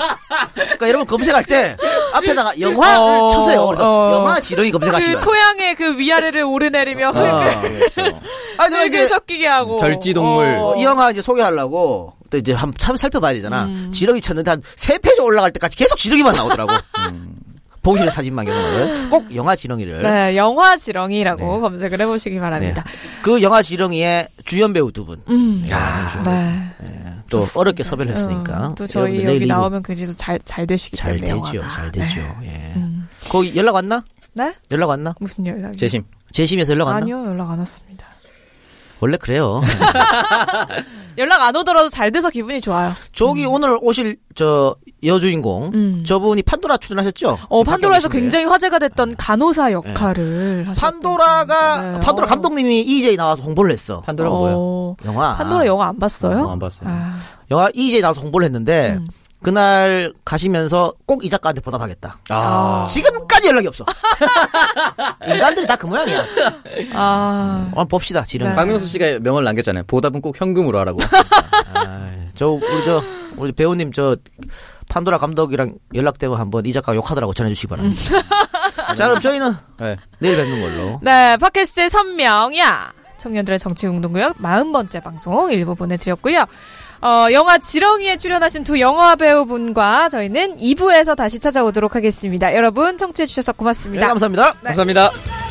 그러니까 여러분 검색할 때 앞에다가 영화를 어, 쳐세요. 그래서 어. 영화 지렁이 그 검색하시면. 토양의 그 위아래를 오르내리며 흙을, 어. 그렇죠. 아, 내가 흙을 이제 섞이게 하고. 절지동물. 어. 이 영화 이제 소개하려고 또 이제 한번 참 살펴봐야 되잖아. 음. 지렁이 쳤는데 한 세 페이지 올라갈 때까지 계속 지렁이만 나오더라고. 보기 싫은 사진만 나오요. 꼭 영화 지렁이를. 네, 영화 지렁이라고 네. 검색을 해보시기 바랍니다. 그 영화 지렁이의 주연 배우 두 분. 음. 야, 네. 또 어렵게 섭외를 했으니까. 어, 또 저희 여러분들 여기 내일 나오면 그지도 잘, 잘 되시기 잘 때문에. 되죠. 영화가. 잘 되죠. 네. 예. 음. 거기 연락 왔나? 네? 연락 왔나? 무슨 연락이? 재심. 재심에서 연락 왔나? 아니요, 연락 안 왔습니다. 원래 그래요. 연락 안 오더라도 잘 돼서 기분이 좋아요. 저기 오늘 오실 저 여주인공 음. 저분이 판도라 출연하셨죠? 어, 판도라에서. 굉장히 화제가 됐던 간호사 역할을 하셨던 판도라가. 판도라 어. 감독님이 EJ 나와서 홍보를 했어. 판도라가 뭐야? 어, 영화. 판도라 영화 안 봤어요? 어, 안 봤어요. 아, 영화 EJ 나와서 홍보를 했는데 음. 그날 가시면서 꼭 이 작가한테 보답하겠다. 아. 지금까지 연락이 없어. 인간들이 다 그 모양이야. 아, 한번 봅시다. 지름. 네. 박명수 씨가 명언을 남겼잖아요. 보답은 꼭 현금으로 하라고. 아이, 저 우리 저 우리 배우님 저 판도라 감독이랑 연락되면 한번 이 작가 욕하더라고 전해주시기 바랍니다. 자 그럼 저희는 네. 내일 뵙는 걸로. 네, 팟캐스트의 선명야 청년들의 정치운동구역 40번째 방송 일부 보내드렸고요. 어, 영화 지렁이에 출연하신 두 영화 배우분과 저희는 2부에서 다시 찾아오도록 하겠습니다. 여러분 청취해주셔서 네, 고맙습니다. 감사합니다. 감사합니다.